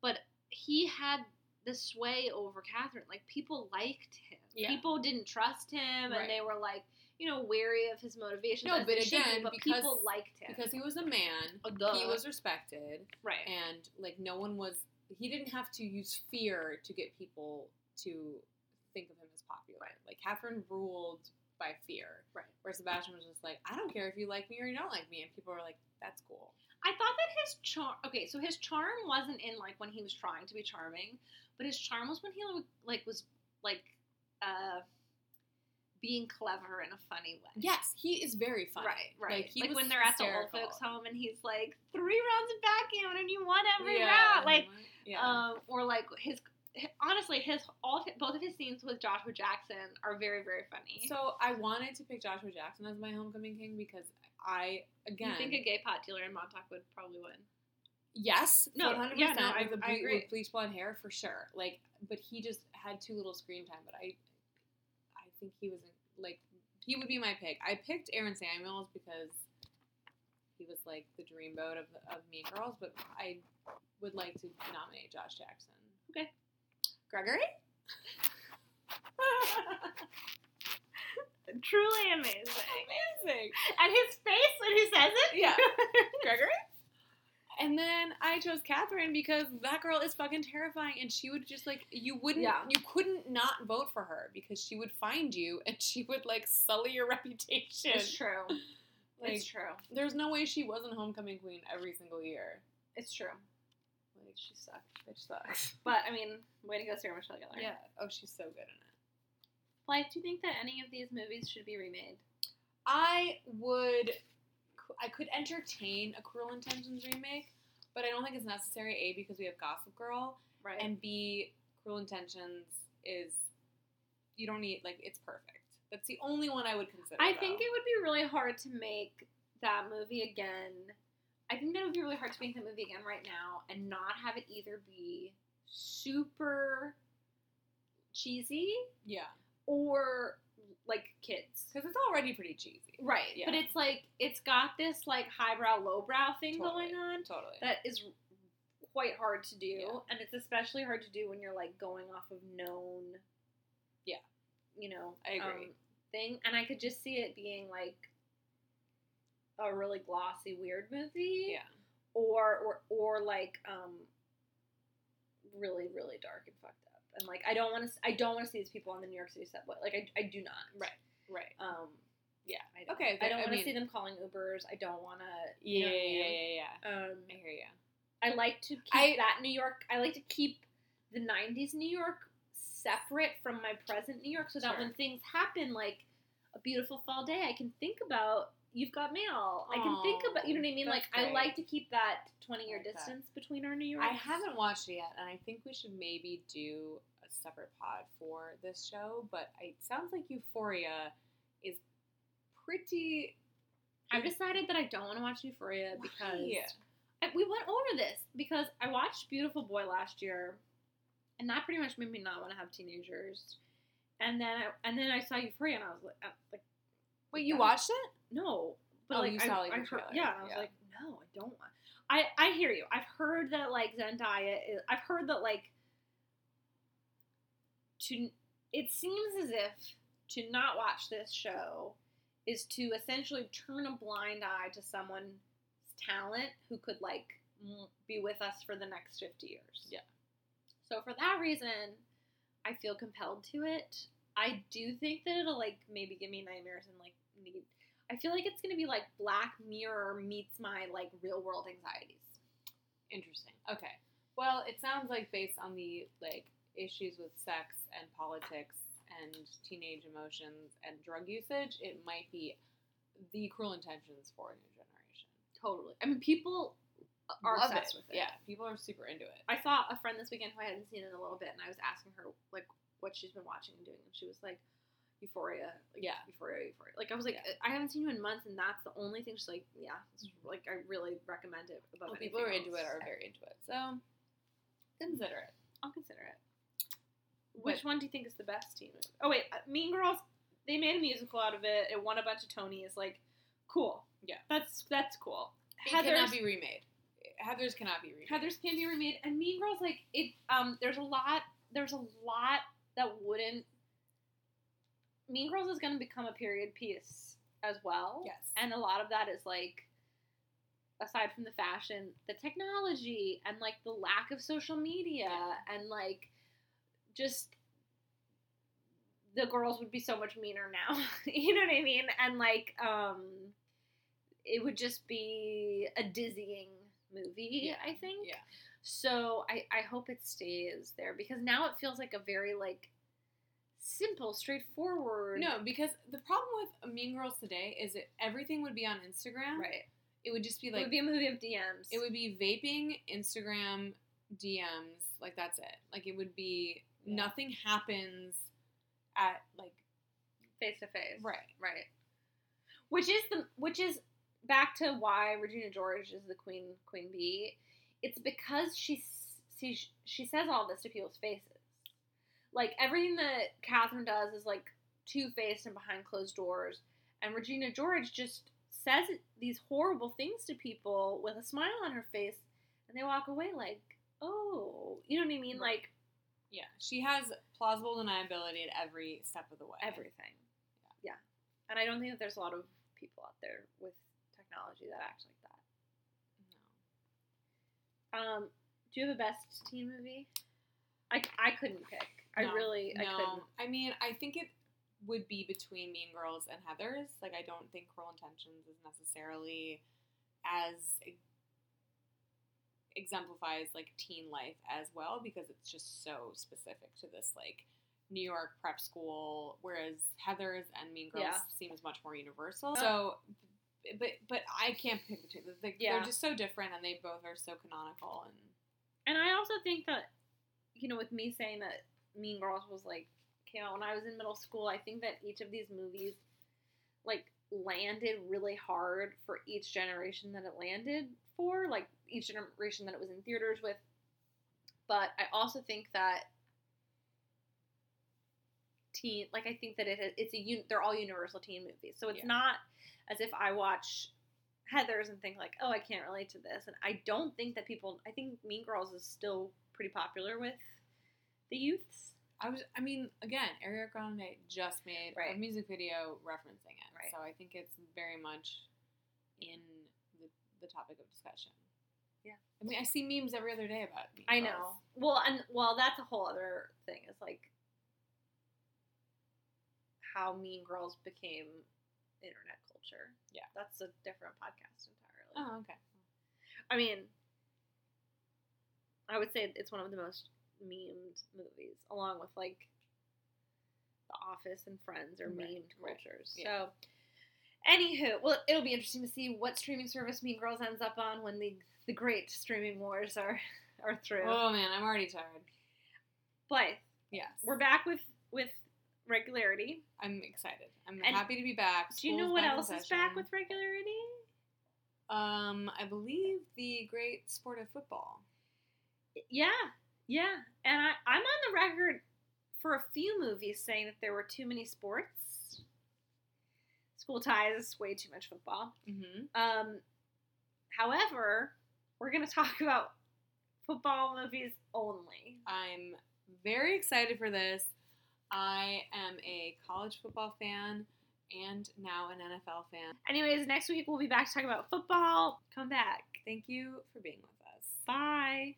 but he had the sway over Kathryn. Like people liked him. Yeah. People didn't trust him, Right. and they were like, you know, wary of his motivations. No, but they should be, again, but because- people liked him. Because he was a man, Oh, he was respected, right. and like no one was he didn't have to use fear to get people to think of him as popular. Like Kathryn ruled by fear. Right. Where Sebastian was just like, I don't care if you like me or you don't like me, and people were like, That's cool. I thought that his charm. Okay, so his charm wasn't in like when he was trying to be charming, but his charm was when he like was like uh being clever in a funny way. Yes, he is very funny. Right, right. Like, Like, when they're at the old folks' home and he's like three rounds of backhand and you won every Yeah. round. Like, yeah. um, or like his. Honestly, his all of his, both of his scenes with Joshua Jackson are very very funny. So I wanted to pick Joshua Jackson as my homecoming king because I again you think a gay pot dealer in Montauk would probably win? yes No, one hundred yeah, percent no, I- with the I agree. with bleach blonde hair for sure. Like, but he just had too little screen time. But I, I think he was like he would be my pick. I picked Aaron Samuels because he was like the dreamboat of of Mean Girls. But I would like to nominate Josh Jackson. Okay. Gregory. Truly amazing. Amazing. And his face when he says it. Yeah. Gregory? And then I chose Kathryn because that girl is fucking terrifying and she would just like you wouldn't Yeah. you couldn't not vote for her because she would find you and she would like sully your reputation. It's true. Like it's true. there's no way she wasn't homecoming queen every single year. It's true. Like she sucked. Bitch sucks. But I mean, way to go, Sarah Michelle Gellar. Yeah. Oh, she's so good in it. Blythe, do you think that any of these movies should be remade? I would I could entertain a Cruel Intentions remake, but I don't think it's necessary, A, because we have Gossip Girl, Right. and B, Cruel Intentions is you don't need like it's perfect. That's the only one I would consider. I though. think it would be really hard to make that movie again. I think that would be really hard to make that movie again right now and not have it either be super cheesy yeah, or like kids. because it's already pretty cheesy. Right. Yeah. But it's like it's got this like highbrow lowbrow thing Totally. going on Totally. that is quite hard to do Yeah. and it's especially hard to do when you're like going off of known Yeah. you know I agree. um, thing and i could just see it being like a really glossy weird movie yeah. or or or like um really really dark and fucked up and like i don't want to i don't want to see these people on the new york city subway like i, I do not Right. Right. um yeah I don't. Okay. I don't want to see them calling Ubers. I don't want to. Yeah, yeah, yeah, yeah. Um, I hear you. I like to keep I- that New York. I like to keep the '90s New York separate from my present New York, so that when things happen, like a beautiful fall day, I can think about you've got mail. I can think about you know what I mean. Like that's I like to keep that 20 year like that. distance between our New York. I haven't watched it yet, and I think we should maybe do a separate pod for this show. But it sounds like Euphoria is pretty. I've decided that I don't want to watch Euphoria because Why? I, we went over this because I watched Beautiful Boy last year, and that pretty much made me not want to have teenagers. And then I, and then I saw Euphoria, and I was like, uh, like Wait, you watched it? no, but Oh, like you saw, like, I heard, yeah, and I was Yeah. like, no, I don't want. I I hear you. I've heard that like Zendaya. Is, I've heard that like to. It seems as if to not watch this show is to essentially turn a blind eye to someone's talent who could like be with us for the next fifty years. Yeah. So for that reason, I feel compelled to it. I do think that it'll like maybe give me nightmares and like need. I feel like it's gonna be like Black Mirror meets my like real world anxieties. Interesting. Okay. Well, it sounds like based on the like issues with sex and politics and teenage emotions and drug usage, it might be the cruel intentions for a new generation. Totally. I mean, people are Love obsessed with it. Yeah, people are super into it. I saw a friend this weekend who I hadn't seen in a little bit, and I was asking her like what she's been watching and doing, and she was like, "Euphoria." Like, Yeah. Euphoria, Euphoria. Like I was like, Yeah. I haven't seen you in months, and that's the only thing. She's like, "Yeah, it's mm-hmm. like I really recommend it." Above Well, people who are into it are very into it. So consider it. I'll consider it. Which one do you think is the best team? Oh wait, uh, Mean Girls. They made a musical out of it. It won a bunch of Tonys. Like, cool. Yeah. that's that's cool. It Heathers cannot be remade. Heathers cannot be remade. Heathers can be remade, and Mean Girls like it. Um, there's a lot. There's a lot that wouldn't. Mean Girls is going to become a period piece as well. Yes. and a lot of that is like aside from the fashion, the technology and like the lack of social media and like just the girls would be so much meaner now. you know what I mean? And like um it would just be a dizzying movie, Yeah, I think. Yeah. So I, I hope it stays there because now it feels like a very like simple, straightforward. No, because the problem with Mean Girls today is that everything would be on Instagram. right. It would just be like it would be a movie of DMs. it would be vaping, Instagram, DMs, like that's it. Like it would be Yeah. nothing happens at like face to face. right. Right. Which is the which is back to why Regina George is the queen queen bee. It's because she she she says all this to people's faces. Like everything that Kathryn does is like two faced and behind closed doors, and Regina George just says these horrible things to people with a smile on her face, and they walk away like, oh, you know what I mean? Right. Like Yeah. She has plausible deniability at every step of the way. everything. Yeah. And I don't think that there's a lot of people out there with technology that act like that. No. Um, do you have a best teen movie? I, I couldn't pick. I No, really I no. couldn't. I mean, I think it would be between Mean Girls and Heathers. Like, I don't think Cruel Intentions is necessarily as exemplifies like teen life as well because it's just so specific to this like New York prep school, whereas Heathers and Mean Girls Yeah. seems much more universal. So, but but I can't pick between them. They, Yeah. They're just so different, and they both are so canonical. And And I also think that, you know, with me saying that Mean Girls was like came out when I was in middle school, I think that each of these movies like landed really hard for each generation that it landed for, like each generation that it was in theaters with. But I also think that teen, like I think that it it's a un, they're all universal teen movies, so it's Yeah. not as if I watch Heathers and think like, oh, I can't relate to this. And I don't think that people. I think Mean Girls is still pretty popular with the youths. I was, I mean, again, Ariana Grande just made Right. a music video referencing it, Right. so I think it's very much in the, the topic of discussion. Yeah. I mean, I see memes every other day about. Mean I know. Well, and well, that's a whole other thing. It's like how Mean Girls became internet culture. Yeah. that's a different podcast entirely. Oh, okay. I mean, I would say it's one of the most memed movies, along with like The Office and Friends are Right, memed right, cultures. yeah. So, anywho, well, it'll be interesting to see what streaming service Mean Girls ends up on when the the great streaming wars are are through. Oh man, I'm already tired. Blythe, Yes, we're back with with regularity. I'm excited. I'm And happy to be back. Do you know what else is back with regularity? Um, I believe the great sport of football. Yeah, yeah. And I, I'm on the record for a few movies saying that there were too many sports. School ties, way too much football. Mm-hmm. Um, however, we're going to talk about football movies only. I'm very excited for this. I am a college football fan and now an NFL fan. Anyways, next week we'll be back to talk about football. Come back. Thank you for being with us. Bye.